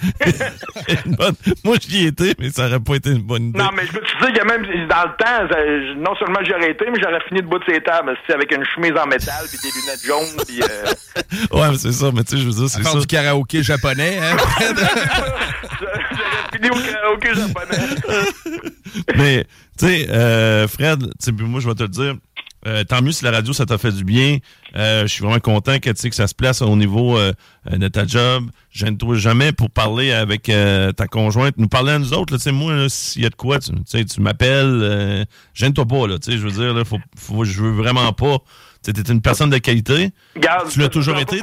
une bonne... Moi, j'y étais, mais ça aurait pas été une bonne idée. Non, mais je me suis dit que même dans le temps, ça- non seulement j'aurais été, mais j'aurais fini debout de ces tables, c'est avec une chemise en métal, puis des lunettes jaunes, puis... Euh... Ouais, mais c'est ça, mais tu sais, je veux dire, c'est Faire ça. du karaoké japonais, hein? j'aurais fini au karaoké japonais. Mais, tu sais, euh, Fred, tu sais, puis moi, je vais te le dire. Euh, tant mieux si la radio, ça t'a fait du bien. Euh, je suis vraiment content que, tu sais, que ça se place au niveau euh, de ta job. Je ne trouve jamais pour parler avec ta conjointe. Nous parler à nous autres, là, tu sais, moi, s'il y a de quoi, tu tu sais, tu m'appelles. Gêne-toi pas, là, tu sais, je veux dire, là, faut, faut, je veux vraiment pas. Tu t'es une personne de qualité. Garde, tu l'as toujours été,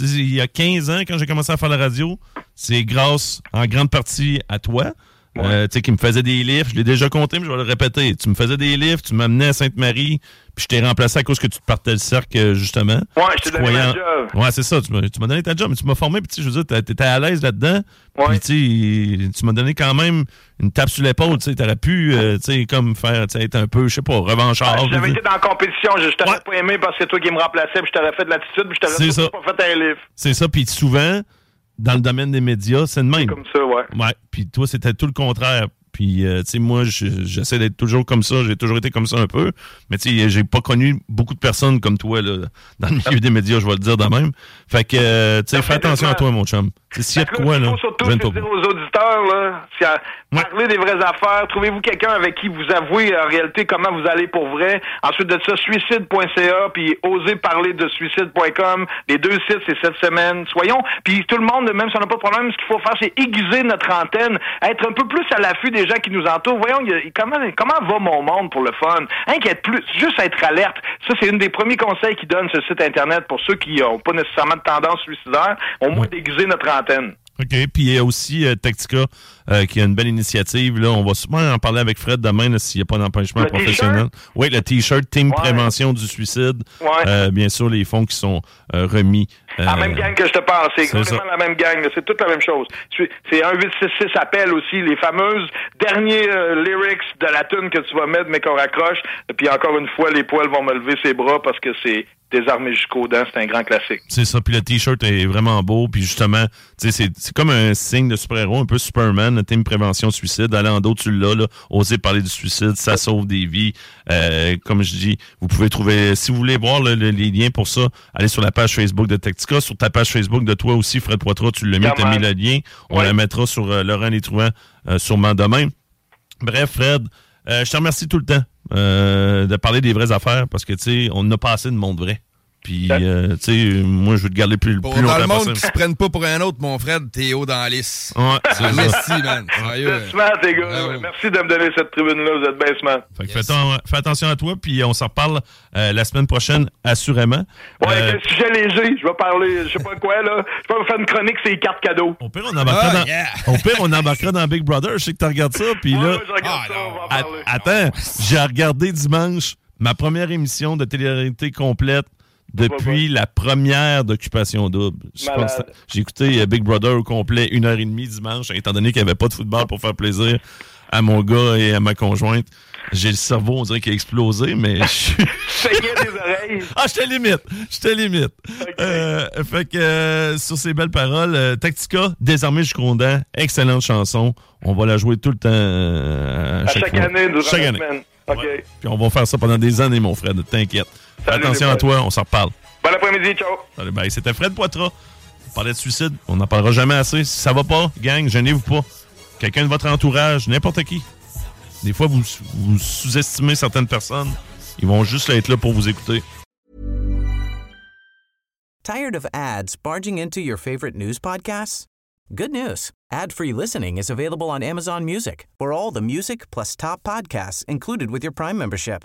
Il y a 15 ans, quand j'ai commencé à faire la radio, c'est grâce, en grande partie, à toi. Euh, tu sais, qui me faisait des livres. Je l'ai déjà compté, mais je vais le répéter. Tu me faisais des livres, tu m'amenais à Sainte-Marie, puis je t'ai remplacé à cause que tu te partais le cercle, justement. Ouais, je t'ai donné ma croyais job. Ouais, c'est ça. Tu m'as tu m'as donné ta job, mais tu m'as formé, puis tu sais, je veux dire, t'étais à l'aise là-dedans. Puis, tu m'as donné quand même une tape sur l'épaule, tu sais. T'aurais pu, euh, tu sais, comme faire, tu sais, être un peu, je sais pas, revanchard. J'avais été dans la compétition, je, je t'aurais pas aimé parce que c'est toi qui me remplaçais, puis je t'aurais fait de l'attitude, puis je t'aurais pas fait un livre. C'est ça, puis souvent, dans le domaine des médias, c'est de même. Comme ça, ouais. Ouais, puis toi, c'était tout le contraire. Puis, euh, tu sais, moi, je- j'essaie d'être toujours comme ça. J'ai toujours été comme ça un peu. Mais, tu sais, j'ai pas connu beaucoup de personnes comme toi, là, dans le milieu des médias, je vais le dire de même. Fait que, euh, tu sais, fais attention à toi, mon chum. S'il y a de quoi, là, faut surtout je viens c'est de dire aux là, parlez des vraies affaires. Trouvez-vous quelqu'un avec qui vous avouez en réalité comment vous allez pour vrai? Ensuite de ça, suicide.ca, puis osez parler de suicide.com. Les deux sites, c'est cette semaine. Soyons, puis tout le monde, même si on n'a pas de problème, ce qu'il faut faire, c'est aiguiser notre antenne, être un peu plus à l'affût des gens qui nous entourent. Voyons, il y a- comment, comment va mon monde pour le fun? Qu'être plus, juste être alerte. Ça, c'est une des premiers conseils qu'ils donnent sur le site Internet pour ceux qui n'ont pas nécessairement de tendance suicidaire, au moins d'aiguiser notre antenne. OK. Puis il y a aussi euh, Tactica euh, qui a une belle initiative. Là, on va sûrement en parler avec Fred demain s'il n'y a pas d'empêchement professionnel. Oui, le T-shirt Team Prévention du suicide. Ouais. Euh, bien sûr, les fonds qui sont remis. La même gang que je te parle, c'est exactement la même gang, c'est toute la même chose. C'est c'est un 866 appel aussi, les fameuses derniers lyrics de la tune que tu vas mettre mais qu'on raccroche. Et puis encore une fois, les poils vont me lever ses bras parce que c'est désarmé jusqu'aux dents, c'est un grand classique. C'est ça, puis le t-shirt est vraiment beau, puis justement, tu sais, c'est- comme un signe de super-héros, un peu Superman, le team prévention suicide, aller en dos, tu l'as, là, oser parler du suicide, ça sauve des vies. Euh, comme je dis, vous pouvez trouver, si vous voulez voir le- le- les liens pour ça, allez sur la page Facebook de Tactica, sur ta page Facebook de toi aussi, Fred Poitras, tu l'as mis, t'as mis le lien, on la mettra sur euh, Laurent Les Trouvants, euh, sûrement demain. Bref, Fred, je te remercie tout le temps euh, de parler des vraies affaires, parce que, tu sais, on n'a pas assez de monde vrai. Puis, euh, tu sais, moi, je veux te garder plus, Pour plus dans longtemps le monde possible. qui se prennent pas pour un autre, mon Fred, t'es haut dans la liste. Ouais, c'est ça. Merci, man. Sérieux. Smart, les gars. Merci de me donner cette tribune-là, vous êtes bien smart. Fait que fais, atten- fais attention à toi, puis on s'en reparle euh, la semaine prochaine, assurément. Ouais, Euh, avec un sujet léger, je vais parler, je sais pas quoi, là. Je vais vous faire une chronique, c'est les cartes cadeaux. Au pire, on embarquera, Ah, dans, yeah. au pire, on embarquera dans Big Brother. Je sais que tu regardes ça, puis là... je regarde ça, on va en At- parler. Attends, j'ai regardé dimanche ma première émission de télé-réalité complète depuis la première d'Occupation Double. Je J'ai écouté euh, Big Brother au complet une heure et demie dimanche, étant donné qu'il n'y avait pas de football pour faire plaisir à mon gars et à ma conjointe. J'ai le cerveau, on dirait qu'il a explosé, mais je suis... Des oreilles. Ah, je te limite. Je te limite. Euh, fait que euh, sur ces belles paroles, euh, Tactica, Désarmé jusqu'au dent, excellente chanson. On va la jouer tout le temps. euh, À chaque année, durant Chaque la année. semaine. OK. Puis on va faire ça pendant des années, mon frère. T'inquiète. Salut, attention à toi, on s'en reparle. Bon après-midi, ciao. Salut, bye. C'était Fred Poitras. On parlait de suicide. On n'en parlera jamais assez. Si ça va pas, gang, gênez-vous pas. Quelqu'un de votre entourage, n'importe qui. Des fois, vous, vous sous-estimez certaines personnes. Ils vont juste être là pour vous écouter. Tired of ads barging into your favorite news podcasts? Good news. Ad-free listening is available on Amazon Music for all the music plus top podcasts included with your Prime membership.